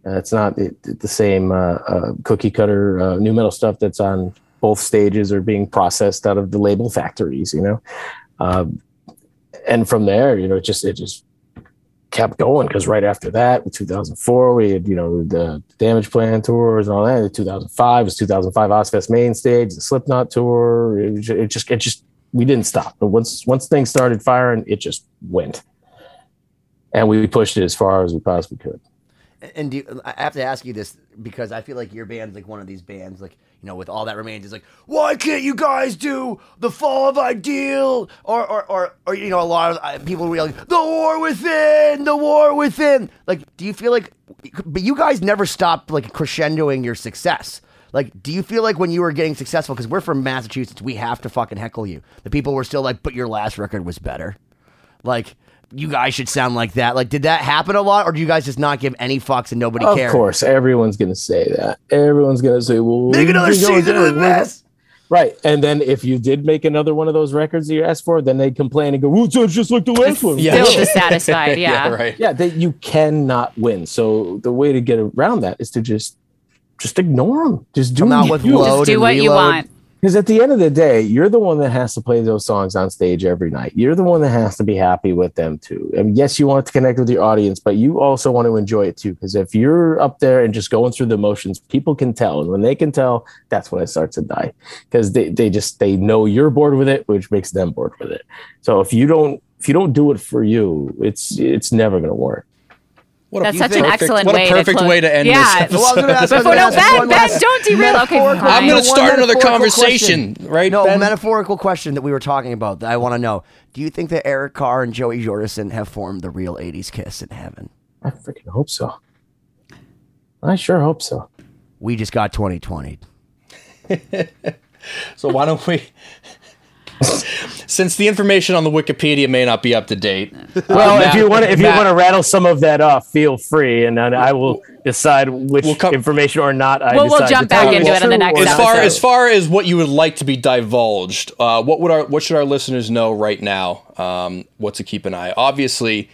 [SPEAKER 1] Uh, it's not the, same uh, uh, cookie cutter uh, nu metal stuff that's on both stages or being processed out of the label factories, you know. Um, and from there, you know, it just it just kept going because right after that, in 2004, we had you know the Damageplan tours and all that. In 2005 was 2005 Ozzfest main stage, the Slipknot tour. It, it just it just we didn't stop. But once once things started firing, it just went, and we pushed it as far as we possibly could.
[SPEAKER 3] And do you, I have to ask you this because I feel like your band's like one of these bands, like you know, with all that remains, is like, why can't you guys do the Fall of Ideal, or or or, or you know, a lot of uh, people were like, the War Within, the War Within. Like, do you feel like, but you guys never stopped like crescendoing your success. Like, do you feel like when you were getting successful, because we're from Massachusetts, we have to fucking heckle you. The people were still like, but your last record was better. Like, you guys should sound like that. Like, did that happen a lot, or do you guys just not give any fucks and nobody
[SPEAKER 1] Of
[SPEAKER 3] cares?
[SPEAKER 1] Of course, everyone's going to say that. Everyone's going to say, "Well,
[SPEAKER 3] Make another
[SPEAKER 1] you
[SPEAKER 3] season of this.
[SPEAKER 1] Right, and then if you did make another one of those records that you asked for, then they'd complain and go, "Well, it's just like the last one."
[SPEAKER 2] Yeah.
[SPEAKER 4] Still dissatisfied. (laughs) Yeah.
[SPEAKER 2] right.
[SPEAKER 1] yeah, that you cannot win. So the way to get around that is to just just ignore them. Just do
[SPEAKER 3] Come out with
[SPEAKER 1] you.
[SPEAKER 3] load
[SPEAKER 4] Just do
[SPEAKER 3] and
[SPEAKER 4] what you want.
[SPEAKER 1] Because at the end of the day, you're the one that has to play those songs on stage every night. You're the one that has to be happy with them too. And yes, you want to connect with your audience, but you also want to enjoy it too. Because if you're up there and just going through the motions, people can tell. And when they can tell, that's when it starts to die. Because they, they just they know you're bored with it, which makes them bored with it. So if you don't if you don't do it for you, it's it's never gonna work.
[SPEAKER 2] What a
[SPEAKER 4] That's such an
[SPEAKER 2] perfect-
[SPEAKER 4] excellent
[SPEAKER 2] what
[SPEAKER 4] way
[SPEAKER 2] a perfect
[SPEAKER 4] to
[SPEAKER 2] way to end
[SPEAKER 4] yeah.
[SPEAKER 2] this
[SPEAKER 3] Well, I was gonna ask- I was (laughs)
[SPEAKER 4] Before
[SPEAKER 3] gonna
[SPEAKER 4] no,
[SPEAKER 3] ask
[SPEAKER 4] Ben,
[SPEAKER 3] one
[SPEAKER 4] Ben,
[SPEAKER 3] last
[SPEAKER 4] don't derail. Okay,
[SPEAKER 3] metaphorical-
[SPEAKER 4] fine.
[SPEAKER 2] I'm going to start another conversation,
[SPEAKER 3] question.
[SPEAKER 2] right?
[SPEAKER 3] No,
[SPEAKER 2] Ben?
[SPEAKER 3] metaphorical question that we were talking about that I want to know. Do you think that Eric Carr and Joey Jordison have formed the real 80s kiss in heaven?
[SPEAKER 1] I freaking hope so. I sure hope so.
[SPEAKER 3] We just got 2020. (laughs)
[SPEAKER 2] So why don't we? (laughs) Since the information on the Wikipedia may not be up to date, (laughs)
[SPEAKER 1] Well,
[SPEAKER 2] Matt-
[SPEAKER 1] if you want to, if you want to rattle some of that off, feel free, and then I will decide which
[SPEAKER 2] We'll come-
[SPEAKER 1] information or not I
[SPEAKER 4] Well, we'll jump
[SPEAKER 1] to
[SPEAKER 4] back into
[SPEAKER 1] is
[SPEAKER 4] it in the next
[SPEAKER 1] or
[SPEAKER 2] as
[SPEAKER 1] not.
[SPEAKER 2] far
[SPEAKER 4] episode.
[SPEAKER 2] as far as what you would like to be divulged, uh, what would our what should our listeners know right now? Um, what to keep an eye? Obviously,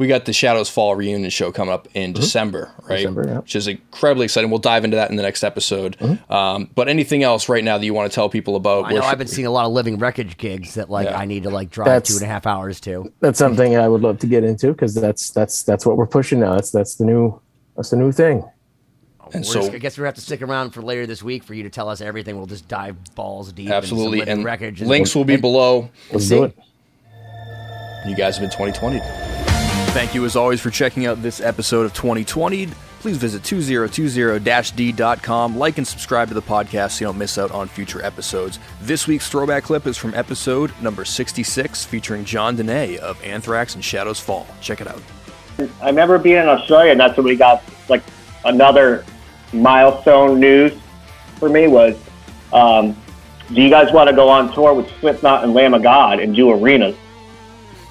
[SPEAKER 2] we got the Shadows Fall reunion show coming up in December, right?
[SPEAKER 1] Mm-hmm. December, yeah.
[SPEAKER 2] Which is incredibly exciting. We'll dive into that in the next episode. Um, but anything else right now that you want to tell people about?
[SPEAKER 3] I know I've
[SPEAKER 2] should-
[SPEAKER 3] been seeing a lot of living wreckage gigs that like
[SPEAKER 2] Yeah.
[SPEAKER 3] I need to like drive
[SPEAKER 1] That's-
[SPEAKER 3] two and a half hours to.
[SPEAKER 1] That's something I would love to get into because that's that's that's what we're pushing now. That's that's the new that's the new thing.
[SPEAKER 2] and
[SPEAKER 3] We're
[SPEAKER 2] so
[SPEAKER 3] just- I guess we have to stick around for later this week for you to tell us everything. We'll just dive balls deep.
[SPEAKER 2] absolutely,
[SPEAKER 3] living
[SPEAKER 2] and
[SPEAKER 3] wreckage
[SPEAKER 2] links will be below.
[SPEAKER 1] Let's
[SPEAKER 3] See?
[SPEAKER 1] do it.
[SPEAKER 2] You guys have been 2020. Thank you as always for checking out this episode of 2020. Please visit 2020-d.com, like and subscribe to the podcast so you don't miss out on future episodes. This week's throwback clip is from episode number 66 featuring Jon Donais of Anthrax and Shadows Fall. Check it out.
[SPEAKER 5] I remember being in Australia, and that's when we got like another milestone news for me was, um, do you guys want to go on tour with Slipknot and Lamb of God and do arenas?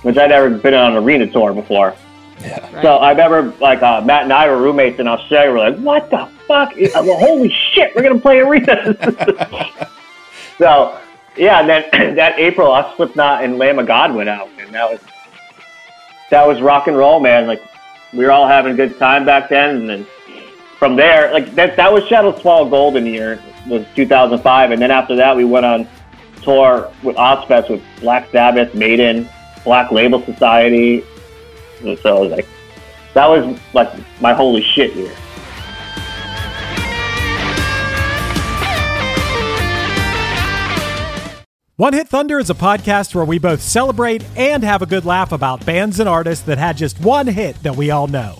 [SPEAKER 5] Which I'd never been on an arena tour before.
[SPEAKER 2] Yeah.
[SPEAKER 5] So I remember like uh, Matt and I were roommates in Australia. We're like, what the fuck? Well, holy shit, we're gonna play arenas. (laughs) so yeah, and then (clears throat) that April, us Slipknot and Lamb of God went out, and that was that was rock and roll, man. Like we were all having a good time back then, and then from there, like that that was Shadows Fall Golden year was 2005, and then after that we went on tour with Ozzfest with Black Sabbath, Maiden, Black Label Society. And so it was like that was like my holy shit year.
[SPEAKER 6] One Hit Thunder is a podcast where we both celebrate and have a good laugh about bands and artists that had just one hit that we all know.